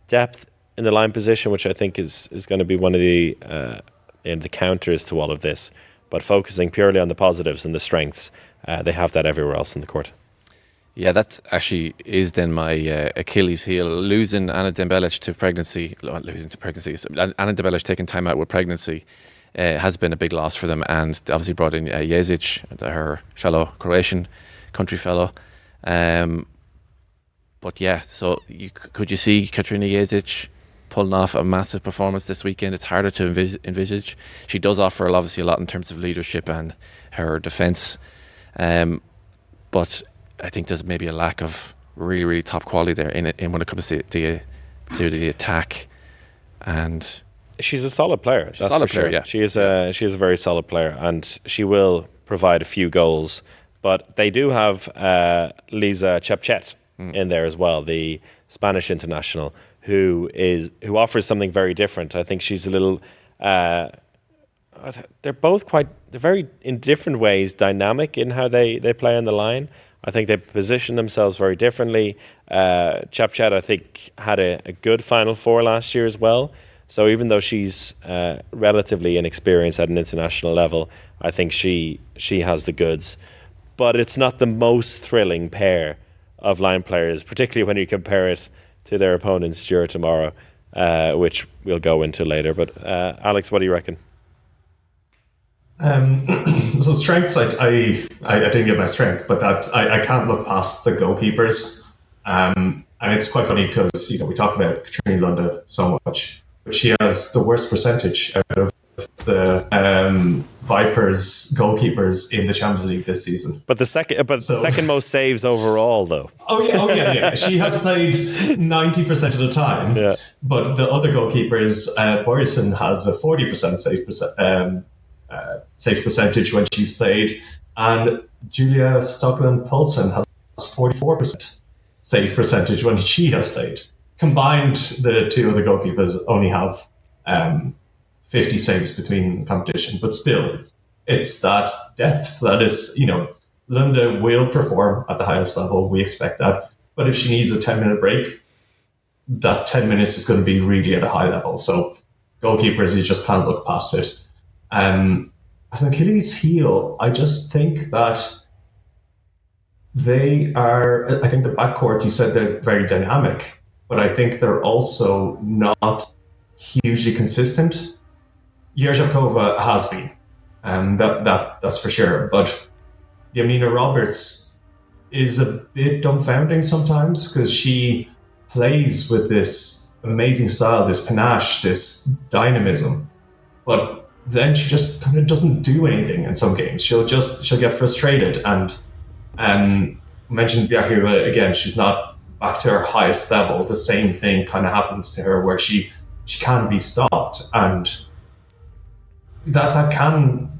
depth in the line position, which I think is is going to be one of the uh, the counters to all of this. But focusing purely on the positives and the strengths, uh, they have that everywhere else in the court. Yeah, that actually is then my uh, Achilles heel. Losing Ana Debelić to pregnancy, losing to pregnancy, Ana Debelić taking time out with pregnancy uh, has been a big loss for them. And obviously brought in uh, Ježić, her fellow Croatian country fellow. Um, but yeah, so you, could you see Katarina Ježić pulling off a massive performance this weekend? It's harder to envis- envisage. She does offer obviously a lot in terms of leadership and her defence. Um, but I think there's maybe a lack of really, really top quality there in it, in when it comes to the to the attack. And she's a solid player. She's a solid player, sure. yeah. She is a she is a very solid player, and she will provide a few goals. But they do have uh, Lysa Tchaptchet mm. in there as well, the Spanish international, who is who offers something very different. I think she's a little. Uh, they're both quite. They're very in different ways dynamic in how they they play on the line. I think they position themselves very differently. Uh, Tchaptchet, I think, had a, a, good Final Four last year as well. So even though she's uh, relatively inexperienced at an international level, I think she she has the goods. But it's not the most thrilling pair of line players, particularly when you compare it to their opponents Stewart tomorrow, uh, which we'll go into later. But uh, Alex, what do you reckon? Um, so strengths, I, I, I didn't get my strength, but that I, I can't look past the goalkeepers. Um, and it's quite funny because you know we talk about Katrine Lunde so much, but she has the worst percentage out of the um, Vipers goalkeepers in the Champions League this season. But the second, but so, second most saves overall, though. Oh yeah, oh yeah, yeah. She has played ninety percent of the time. Yeah. But the other goalkeepers, uh, Boyerson has a forty percent save percent. Um, uh, save percentage when she's played, and Julia Stockland Poulsen has 44% save percentage when she has played. combined, the two of the goalkeepers only have um, 50 saves between competition, but still, it's that depth that it's, you know, Lunde will perform at the highest level. We expect that. But if she needs a 10 minute break, that 10 minutes is going to be really at a high level. So goalkeepers, you just can't look past it. Um, as an Achilles heel, I just think that they are, I think the backcourt, you said they're very dynamic, but I think they're also not hugely consistent. Jeřábková has been, um, that, that, that's for sure. But Yamina Roberts is a bit dumbfounding sometimes because she plays with this amazing style, this panache, this dynamism, but then she just kind of doesn't do anything in some games. She'll just she'll get frustrated and um mentioned Vyakhireva again, she's not back to her highest level. The same thing kind of happens to her where she she can be stopped and that that can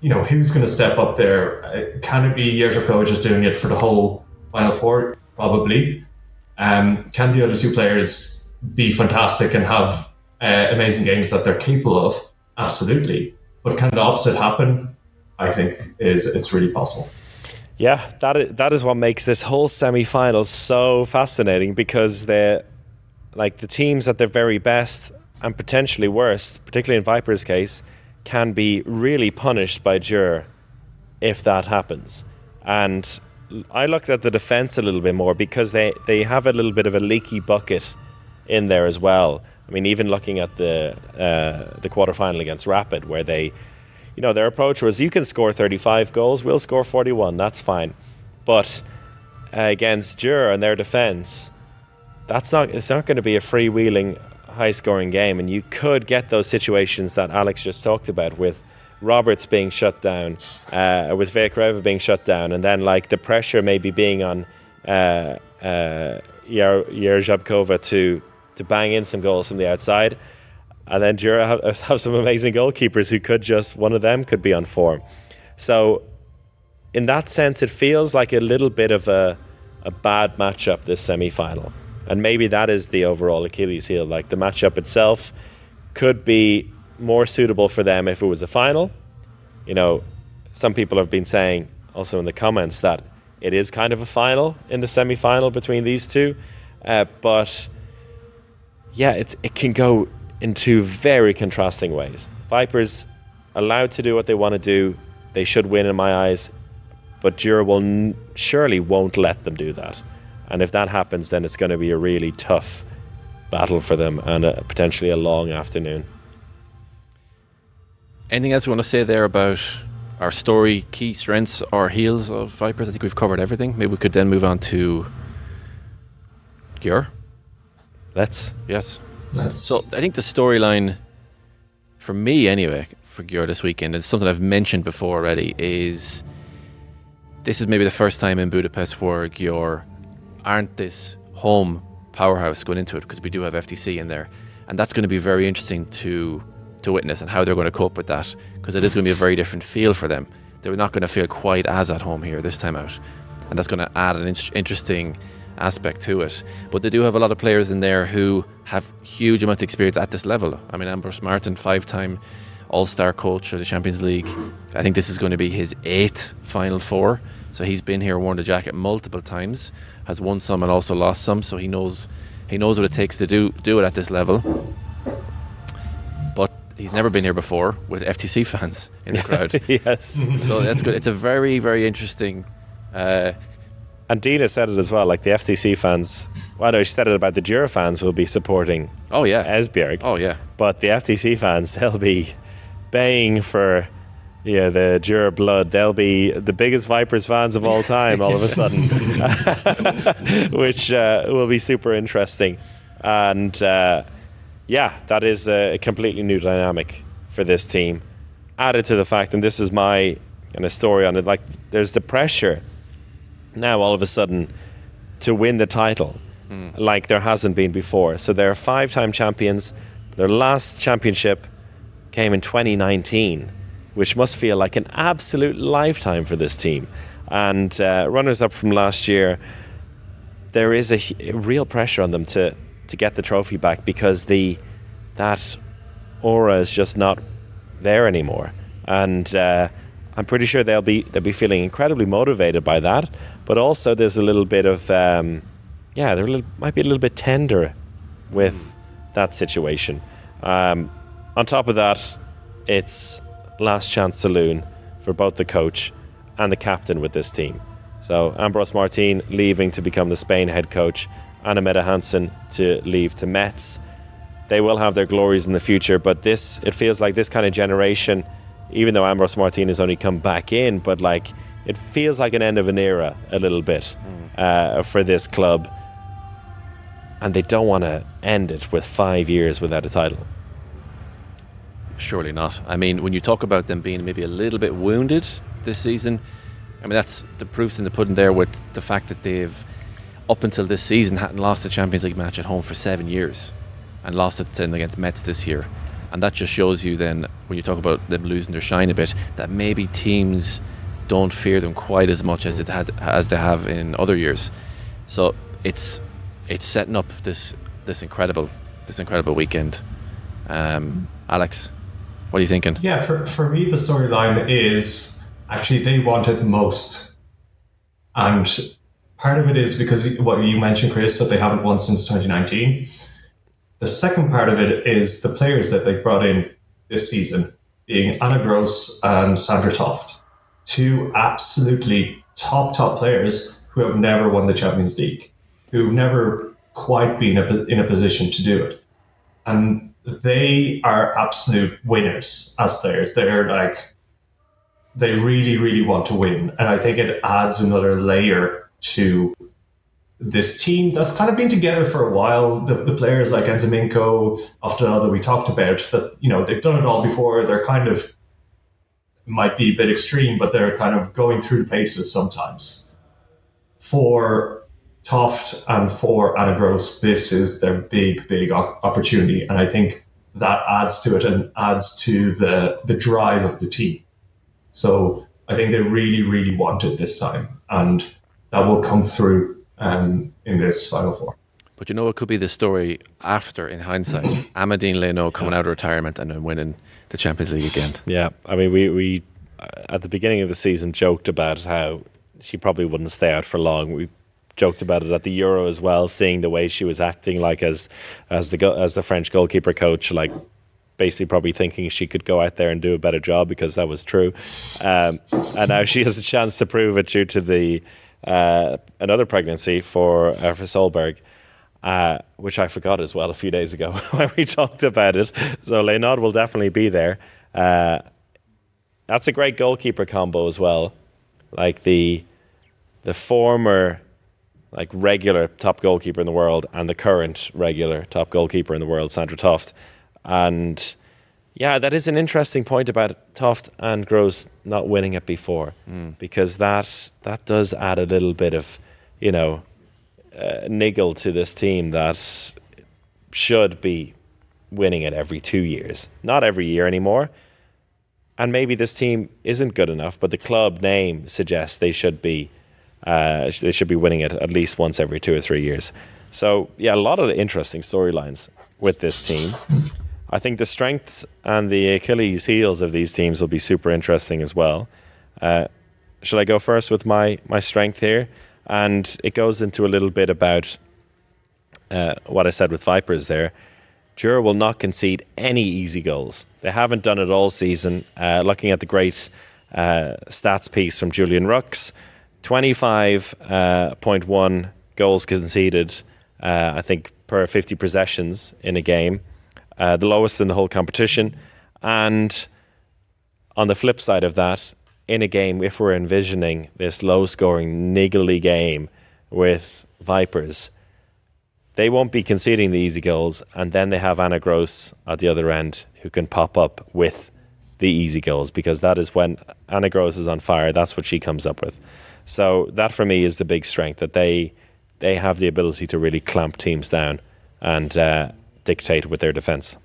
you know who's going to step up there uh, can it be Jeřábková just doing it for the whole final four probably um, can the other two players be fantastic and have uh, amazing games that they're capable of absolutely but can the opposite happen I think is it's really possible Yeah, that is, that is what makes this whole semi-final so fascinating because they're like the teams at their very best and potentially worst, particularly in Viper's case, can be really punished by Győr if that happens. And I looked at the defense a little bit more because they, they have a little bit of a leaky bucket in there as well. I mean, even looking at the uh, the quarterfinal against Rapid, where they you know, their approach was you can score 35 goals, we'll score 41, that's fine. But uh, against Győr and their defence, that's not it's not going to be a freewheeling, high scoring game. And you could get those situations that Alex just talked about with Roberts being shut down, uh, with Vyakhireva being shut down, and then like the pressure maybe being on uh, uh, Jeřábková to, to bang in some goals from the outside and then Jura have, have some amazing goalkeepers who could just one of them could be on form. So, in that sense, it feels like a little bit of a a bad matchup this semi final, and maybe that is the overall Achilles heel. Like the matchup itself could be more suitable for them if it was a final. You know, some people have been saying also in the comments that it is kind of a final in the semi final between these two, uh, but yeah, it it can go in two very contrasting ways. Vipers allowed to do what they want to do. They should win in my eyes, but Djura will n- surely won't let them do that. And if that happens, then it's going to be a really tough battle for them and a, potentially a long afternoon. Anything else you want to say there about our story, key strengths, or heels of Vipers? I think we've covered everything. Maybe we could then move on to Győr. Let's. Yes. That's So I think the storyline, for me anyway, for Győr this weekend, and something I've mentioned before already, is this is maybe the first time in Budapest where Győr aren't this home powerhouse going into it because we do have FTC in there, and that's going to be very interesting to to witness and how they're going to cope with that because it is going to be a very different feel for them. They're not going to feel quite as at home here this time out, and that's going to add an in- interesting aspect to it. But they do have a lot of players in there who have huge amount of experience at this level. I mean, Ambros Martín, five-time All-Star coach of the Champions League. I think this is going to be his eighth Final Four. So he's been here, worn the jacket multiple times, has won some and also lost some. So he knows he knows what it takes to do do it at this level. But he's never been here before with FTC fans in the crowd. yes. so that's good. It's a very very interesting. Uh, And Dinah said it as well. Like the FTC fans, well, no, she said it about the Djura fans will be supporting oh yeah. Esbjerg, Oh yeah. but the FTC fans they'll be baying for yeah the Djura blood. They'll be the biggest Vipers fans of all time. all of a sudden, which uh, will be super interesting. And uh, yeah, that is a completely new dynamic for this team. Added to the fact, and this is my kind of story on it, like there's the pressure now all of a sudden to win the title like there hasn't been before. So they're five time champions. Their last championship came in 2019, which must feel like an absolute lifetime for this team. And uh, runners up from last year, there is a real pressure on them to to get the trophy back because the that aura is just not there anymore. And uh, I'm pretty sure they'll be they'll be feeling incredibly motivated by that. But also, there's a little bit of um, yeah, they might be a little bit tender with that situation. Um, on top of that, it's last chance saloon for both the coach and the captain with this team. So Ambros Martín leaving to become the Spain head coach, Anna Mette Hansen to leave to Metz. They will have their glories in the future, but this it feels like this kind of generation, even though Ambros Martín has only come back in, but like it feels like an end of an era a little bit mm. uh, for this club, and they don't want to end it with five years without a title. Surely not. I mean, when you talk about them being maybe a little bit wounded this season, I mean that's the proofs in the pudding there with the fact that they've up until this season hadn't lost a Champions League match at home for seven years, and lost it then against Metz this year, and that just shows you then when you talk about them losing their shine a bit that maybe teams don't fear them quite as much as it had as they have in other years. So it's it's setting up this this incredible this incredible weekend. Um, Alex, what are you thinking? Yeah, for, for me, the storyline is actually they want it most. And part of it is because what you mentioned, Chris, that they haven't won since 2019. The second part of it is the players that they've brought in this season, being Anna Gros and Sandra Toft, two absolutely top, top players who have never won the Champions League, who've never quite been in a position to do it. And they are absolute winners as players. They're like, they really, really want to win. And I think it adds another layer to this team that's kind of been together for a while. The, the players like Nze Minko, Oftedal we talked about, that, you know, they've done it all before. They're kind of, might be a bit extreme, but they're kind of going through the paces sometimes. For Toft and for Anna Gros, this is their big, big opportunity. And I think that adds to it and adds to the, the drive of the team. So I think they really, really want it this time. And that will come through um, in this Final Four. But you know, it could be the story after, in hindsight, Amandine Leynaud coming out of retirement and then winning the Champions League again. Yeah, I mean, we, we uh, at the beginning of the season joked about how she probably wouldn't stay out for long. We joked about it at the Euro as well, seeing the way she was acting, like as as the as the French goalkeeper coach, like basically probably thinking she could go out there and do a better job because that was true. Um, and now she has a chance to prove it due to the uh, another pregnancy for uh, for Solberg. Uh, which I forgot as well a few days ago when we talked about it. So Leynaud will definitely be there. Uh, that's a great goalkeeper combo as well. Like the the former like regular top goalkeeper in the world and the current regular top goalkeeper in the world, Sandra Toft. And yeah, that is an interesting point about Toft and Gros not winning it before, mm. because that that does add a little bit of, you know, uh, niggle to this team that should be winning it every two years, not every year anymore. And maybe this team isn't good enough, but the club name suggests they should be uh, they should be winning it at least once every two or three years. So yeah, a lot of interesting storylines with this team. I think the strengths and the Achilles heels of these teams will be super interesting as well. Uh, should I go first with my my strength here? And it goes into a little bit about uh, what I said with Vipers there. Jura will not concede any easy goals. They haven't done it all season. Uh, looking at the great uh, stats piece from Julian Rux, 25.1 uh, goals conceded, uh, I think, per 50 possessions in a game, uh, the lowest in the whole competition. And on the flip side of that, in a game, if we're envisioning this low scoring, niggly game with Vipers, they won't be conceding the easy goals. And then they have Anna Gros at the other end who can pop up with the easy goals because that is when Anna Gros is on fire. That's what she comes up with. So that for me is the big strength that they they have the ability to really clamp teams down and uh, dictate with their defense.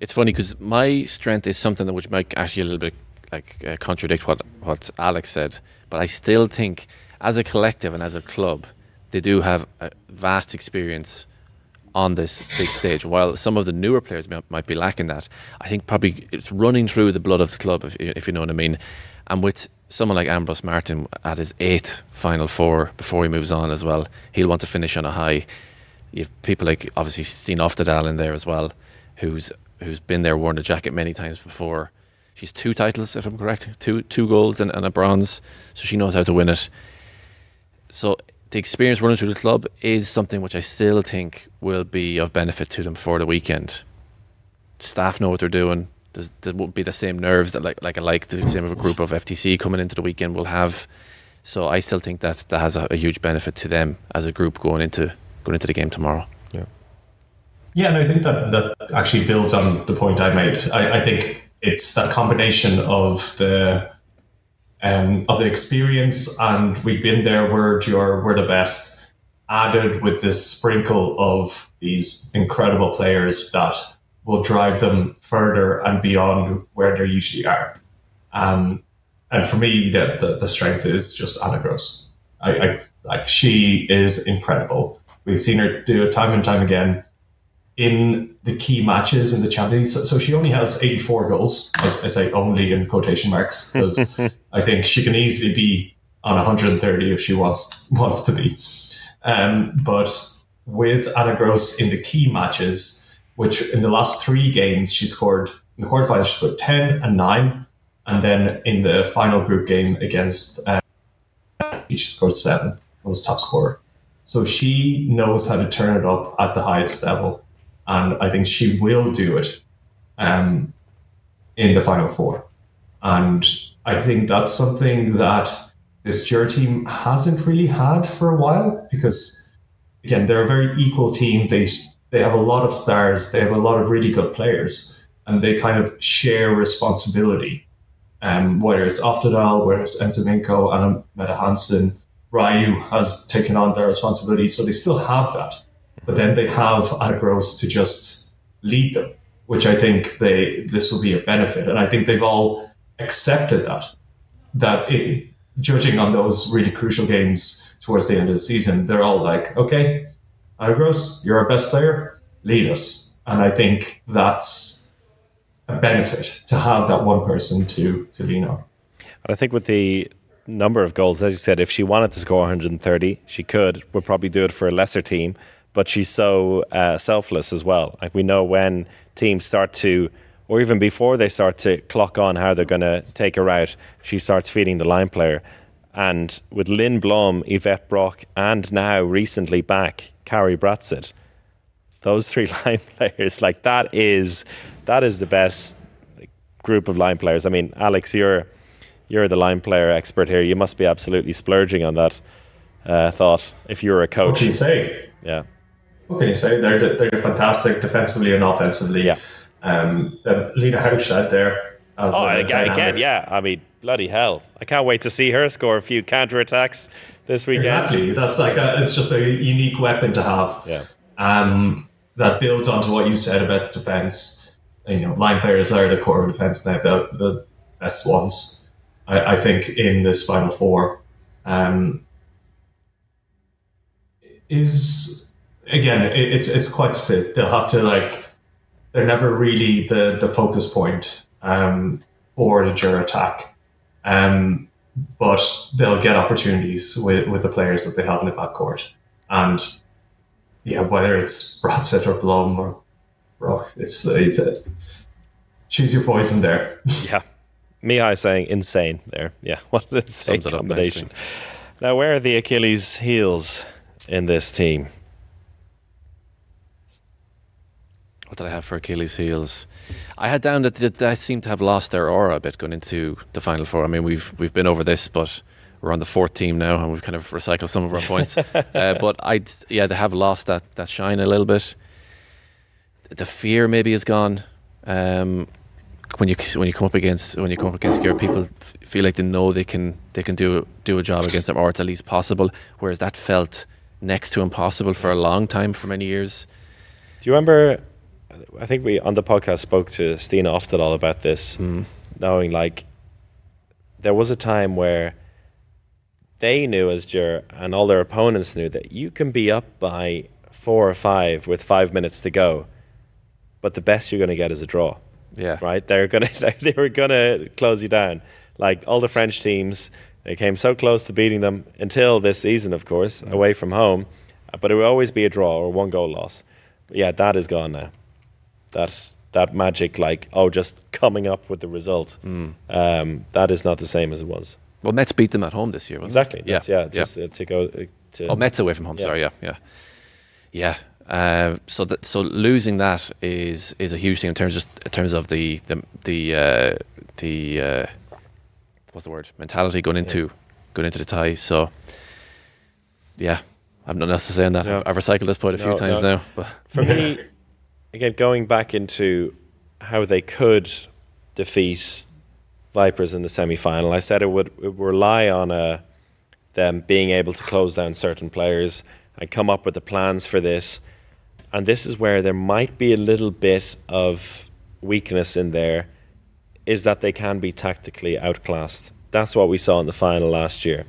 It's funny because my strength is something that which might actually a little bit like uh, contradict what what Alex said, but I still think as a collective and as a club, they do have a vast experience on this big stage. While some of the newer players might, might be lacking that, I think probably it's running through the blood of the club, if, if you know what I mean. And with someone like Ambros Martín at his eighth Final Four before he moves on as well, he'll want to finish on a high. You have people like obviously Stine Oftedal in there as well, who's who's been there, worn the jacket many times before. She's two titles, if I'm correct, two two golds and, and a bronze, so she knows how to win it. So the experience running through the club is something which I still think will be of benefit to them for the weekend. Staff know what they're doing. There's, there won't be the same nerves that like like I like the same of a group of FTC coming into the weekend will have. So I still think that that has a, a huge benefit to them as a group going into going into the game tomorrow. Yeah. Yeah, and I think that that actually builds on the point I made. I, I think it's that combination of the um, of the experience, and we've been there. We're we're the best. Added with this sprinkle of these incredible players that will drive them further and beyond where they usually are. Um, and for me, the, the, the strength is just Anna Gros. I, I like she is incredible. We've seen her do it time and time again in the key matches in the Champions So, so she only has 84 goals. I, I say only in quotation marks because I think she can easily be on 130 if she wants wants to be. Um, but with Anna Gros in the key matches, which in the last three games she scored in the quarterfinals, she scored 10 and 9. And then in the final group game against, uh, she scored 7, was top scorer. So she knows how to turn it up at the highest level and I think she will do it um, in the final four. And I think that's something that this Győr team hasn't really had for a while because, again, they're a very equal team. They they have a lot of stars. They have a lot of really good players, and they kind of share responsibility. Um, whether it's Oftedal, whether it's Nze Minko, Anna Meta Hansen, Ryu has taken on their responsibility, so they still have that but then they have Gros to just lead them, which I think they this will be a benefit, and I think they've all accepted that. That judging on those really crucial games towards the end of the season, they're all like, okay, Gros, you're our best player, lead us, and I think that's a benefit to have that one person to to lean on. And I think with the number of goals, as you said, if she wanted to score 130, she could. Would probably do it for a lesser team but she's so uh, selfless as well. Like we know when teams start to, or even before they start to clock on how they're going to take her out, she starts feeding the line player. And with Linn Blohm, Yvette Broch, and now recently back Kari Brattset, those three line players, like that is that is the best group of line players. I mean, Alex, you're you're the line player expert here. You must be absolutely splurging on that uh, thought if you're a coach. What can you say? Yeah what can you say? They're they're fantastic defensively and offensively. Yeah. Um, Lena Haugstad there. As oh, again, again, yeah. I mean, bloody hell! I can't wait to see her score a few counter attacks this weekend. Exactly. That's like a, it's just a unique weapon to have. Yeah. Um, that builds onto what you said about the defense. You know, line players are the core of defense, have the, the best ones. I, I think in this final four. Um, is again, it, it's it's quite split. They'll have to like they're never really the the focus point um, for the Győr attack, um, but they'll get opportunities with with the players that they have in the backcourt, and yeah, whether it's Brattset or Blohm or Broch, it's the, choose your poison there. yeah. Mihai saying insane there. Yeah, what an insane combination. Now, where are the Achilles' heels in this team? What did I have for Achilles' heels? I had down that they seem to have lost their aura a bit going into the final four. I mean, we've we've been over this, but we're on the fourth team now, and we've kind of recycled some of our points. uh, but I, yeah, they have lost that that shine a little bit. The fear maybe is gone. Um, when you when you come up against when you come up against your people feel like they know they can they can do do a job against them, or it's at least possible. Whereas that felt next to impossible for a long time, for many years. Do you remember I think we on the podcast spoke to Stine Oftedal about this, mm. knowing like there was a time where they knew as Győr and all their opponents knew that you can be up by four or five with five minutes to go, but the best you're going to get is a draw. Yeah. Right? They're gonna they were gonna close you down. Like all the French teams, they came so close to beating them until this season, of course, Mm. away from home. But it would always be a draw or one goal loss. But yeah, that is gone now. That that magic, like oh, just coming up with the result, Mm. um, that is not the same as it was. Well, Metz beat them at home this year. Wasn't Exactly. It? That's, yeah. Just uh, to go uh, to. Oh, Metz away from home. Yeah. Sorry. Yeah. Yeah. Yeah. Uh, so that so losing that is is a huge thing in terms just in terms of the the the uh, the uh, what's the word mentality going into going into the tie. So yeah, I've nothing else to say on that. No. I've, I've recycled this point a few times no. now, but For me, again, going back into how they could defeat Vipers in the semi final, I said it would, it would rely on uh, them being able to close down certain players and come up with the plans for this. And this is where there might be a little bit of weakness in there, is that they can be tactically outclassed. That's what we saw in the final last year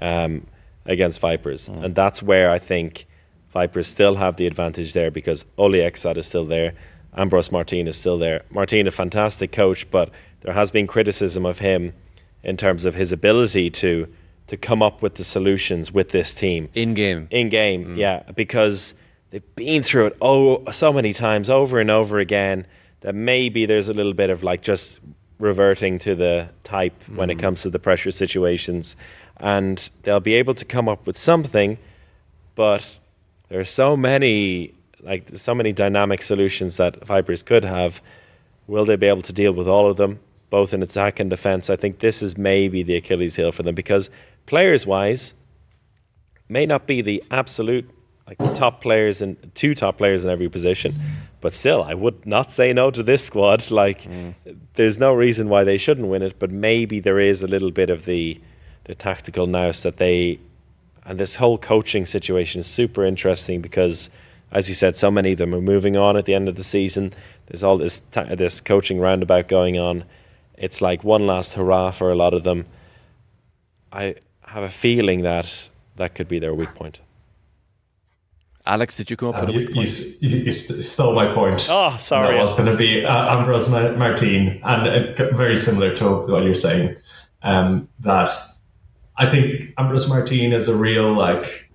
um, against Vipers. And that's where I think Vipers still have the advantage there because Ole Gjekstad is still there. Ambros Martín is still there. Martín, a fantastic coach, but there has been criticism of him in terms of his ability to to come up with the solutions with this team in game. in game, mm. yeah, because they've been through it oh so many times over and over again that maybe there's a little bit of like just reverting to the type when it mm. comes to the pressure situations, and they'll be able to come up with something, but there are so many like so many dynamic solutions that Vipers could have. Will they be able to deal with all of them, both in attack and defense? I think this is maybe the Achilles heel for them because players wise, may not be the absolute like top players and two top players in every position, but still, I would not say no to this squad. Like, mm. there's no reason why they shouldn't win it, but maybe there is a little bit of the the tactical nous that they and this whole coaching situation is super interesting because, as you said, so many of them are moving on at the end of the season. There's all this ta- this coaching roundabout going on. It's like one last hurrah for a lot of them. I have a feeling that that could be their weak point. Alex, did you come up Um, with a you, weak you, point? you, you stole my point. Oh, sorry. That was going to be uh, Ambros Ma- Martín, and uh, very similar to what you're saying. Um, that I think Ambros Martín is a real like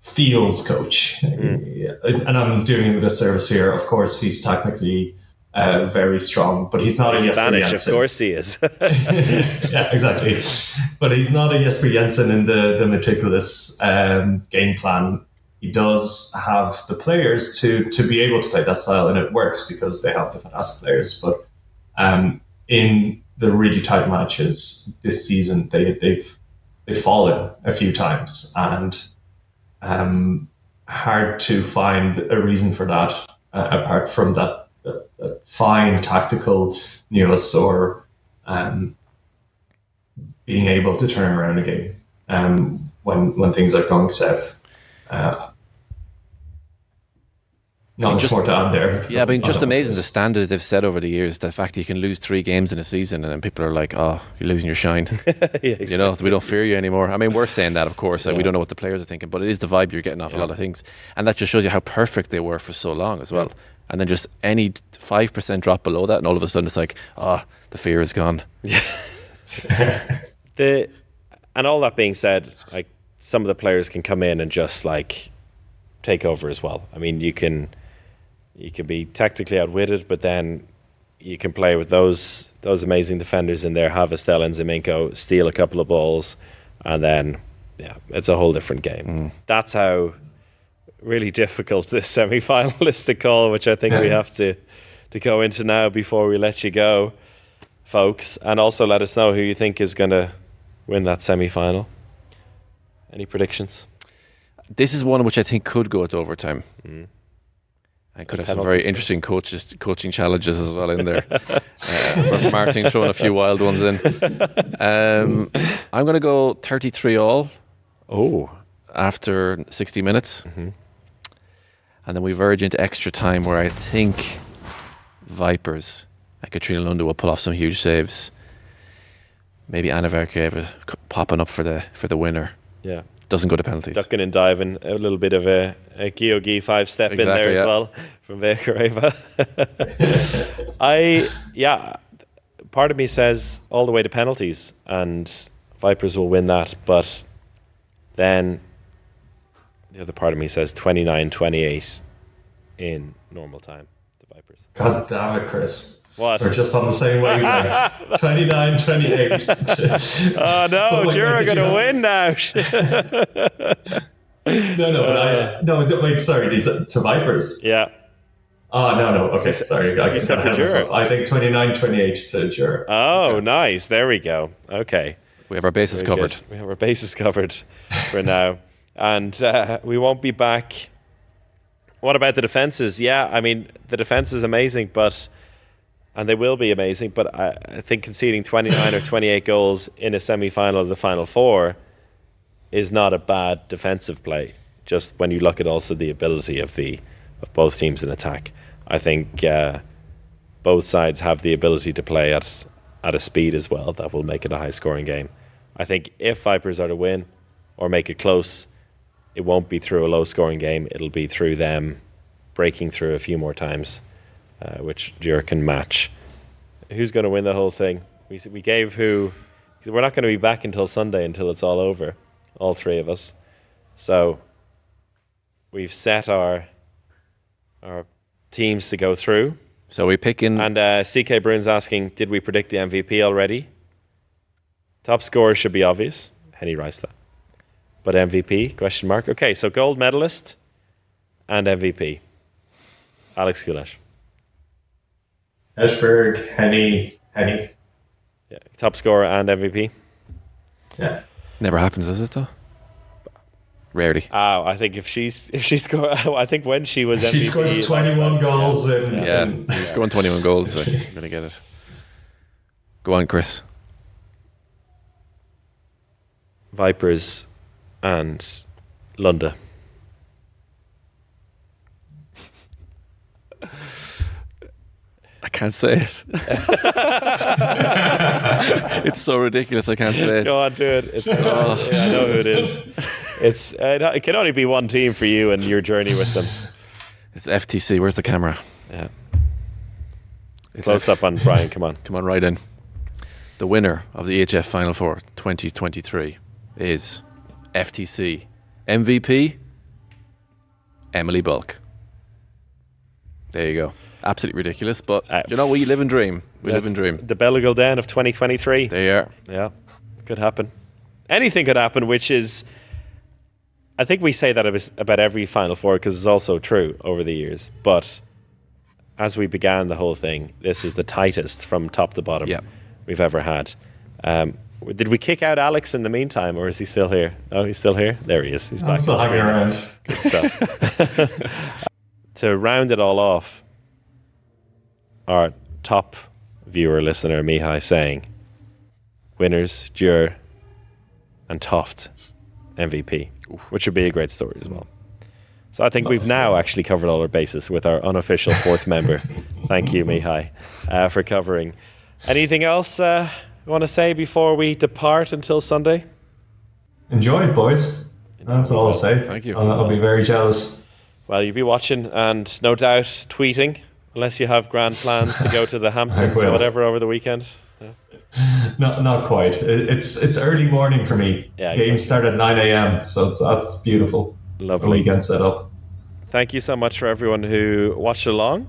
feels coach, Yeah, and I'm doing him a disservice here. Of course, he's technically uh, very strong, but he's not a Jesper Spanish, of course he is. yeah, exactly. But he's not a Jesper Jensen in the, the meticulous um, game plan. He does have the players to to be able to play that style, and it works because they have the fantastic players. But um, in the really tight matches this season, they they've they've fallen a few times, and um, hard to find a reason for that uh, apart from that, that, that fine tactical nuance or um, being able to turn around a game um, when when things are going south. Uh, not mean, much just- more to add there. Yeah, I mean, just amazing the standard they've set over the years. The fact that you can lose three games in a season, and then people are like, "Oh, you're losing your shine." yeah, you know, we don't fear you anymore. I mean, we're saying that, of course. like, we don't know what the players are thinking, but it is the vibe you're getting off a lot of things, and that just shows you how perfect they were for so long as well. And then just any five percent drop below that, and all of a sudden it's like, "Oh, the fear is gone." Yeah. the and all that being said, like some of the players can come in and just like take over as well. I mean, you can you can be tactically outwitted, but then you can play with those those amazing defenders in there. Have Estelle Nze Minko steal a couple of balls, and then yeah, it's a whole different game. Mm. That's how really difficult this semi final is to call, which I think we have to to go into now before we let you go, folks, and also let us know who you think is going to win that semi final. Any predictions? This is one which I think could go to overtime. Mm. And could have some very interesting coaches, coaching challenges as well in there. uh, Martin throwing a few wild ones in. Um, I'm going to go 33 all Oh, after 60 minutes. And then we verge into extra time where I think Vipers and Katrine Lunde will pull off some huge saves. Maybe Anna Vyakhireva popping up for the for the winner. yeah. Doesn't go to penalties. ducking and diving, a little bit of a, a Gyogi five step in Exactly, there as well from Vyakhireva. I, yeah, part of me says all the way to penalties and Vipers will win that, but then the other part of me says 29 28 in normal time, the Vipers. God damn it, Chris. What? We're just on the same wavelength. 29, 28. Oh no, But wait, you're wait, did you going to have- win now. no, no, but I, no, wait, sorry, these to Vipers. yeah. Oh, no, no, okay, sorry. I, said for ahead of myself. Jura. I think 29, 28 to Jura. Oh, nice. There we go. Okay. we have our bases Very covered. good. We have our bases covered for now. And uh, we won't be back. What about the defenses? Yeah, I mean, the defense is amazing, but. And they will be amazing, but I, I think conceding 29 or 28 goals in a semi final of the Final Four is not a bad defensive play. Just when you look at also the ability of the of both teams in attack, I think uh, both sides have the ability to play at at a speed as well that will make it a high scoring game. I think if Vipers are to win or make it close, it won't be through a low scoring game. It'll be through them breaking through a few more times, uh, which Jura can match. Who's going to win the whole thing? We we gave who. We're not going to be back until Sunday until it's all over, all three of us. So we've set our our teams to go through. So we pick in. And uh, CK Bruins asking, did we predict the MVP already? Top scorer should be obvious. Henny Reistad. But MVP? Question mark. Okay, so gold medalist and MVP. Alex Kulash. Esbjerg, Henny, Henny. Yeah, top scorer and MVP. Yeah. Never happens, does it though? Rarely. Oh, I think if she's if she scored, I think when she was MVP, She scores 21 time, goals in. Yeah, in- he's going 21 goals, so you're going to get it. Go on, Chris. Vipers and Lunde. Can't say it. it's so ridiculous. I can't say it. Go on, do it. It's, yeah, I know who it is. It's uh, it can only be one team for you and your journey with them. It's FTC. Where's the camera? Yeah. It's Close F- up on Brian. Come on. Come on, right in. The winner of the EHF Final Four 2023 is FTC MVP Emily Bölk. There you go. Absolutely ridiculous, but Uh, you know we live and dream. We live That's and dream. The Bella Gulldén of 2023. There you are. Yeah, could happen. Anything could happen, which is, I think we say that about every Final Four because it's also true over the years. But as we began the whole thing, this is the tightest from top to bottom Yeah. we've ever had. Um, did we kick out Alex in the meantime, or is he still here? Oh, he's still here. There he is. He's I'm back. still hanging screen. around. stuff. to round it all off, our top viewer listener Mihai saying, winners Győr and Toft MVP, which would be a great story as well. So I think we've now actually covered all our bases with our unofficial fourth member. Thank you, Mihai, uh, for covering. Anything else uh, you want to say before we depart until Sunday? Enjoy it, boys. That's all I'll say. Thank you. I'll, I'll be very jealous. Well, you'll be watching and no doubt tweeting, unless you have grand plans to go to the Hamptons or whatever over the weekend. Not not quite. It's it's early morning for me. Yeah, Games start at 9 a.m. So it's, that's beautiful. Lovely. Weekend set up. Thank you so much for everyone who watched along,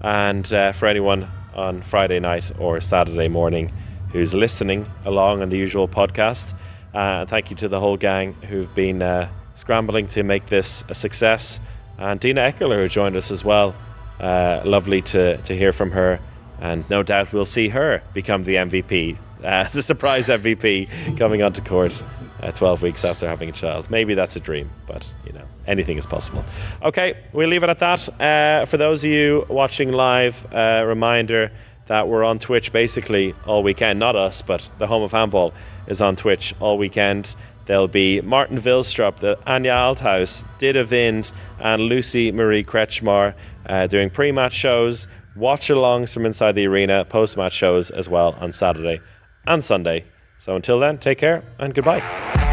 and uh, for anyone on Friday night or Saturday morning who's listening along on the usual podcast. Uh, thank you to the whole gang who've been uh, scrambling to make this a success, and Dinah Eckerle who joined us as well. Uh, lovely to to hear from her, and no doubt we'll see her become the MVP, uh, the surprise MVP coming onto court uh, 12 weeks after having a child. Maybe that's a dream, but you know, anything is possible. Okay, we'll leave it at that. Uh, for those of you watching live, uh, reminder that we're on Twitch basically all weekend. Not us, but the home of handball is on Twitch all weekend. There'll be Martin Vilstrup, the Anja Althaus, Dida Vind, and Lucie-Marie Kretzschmar uh, doing pre match shows, watch alongs from inside the arena, post match shows as well on Saturday and Sunday. So until then, take care and goodbye.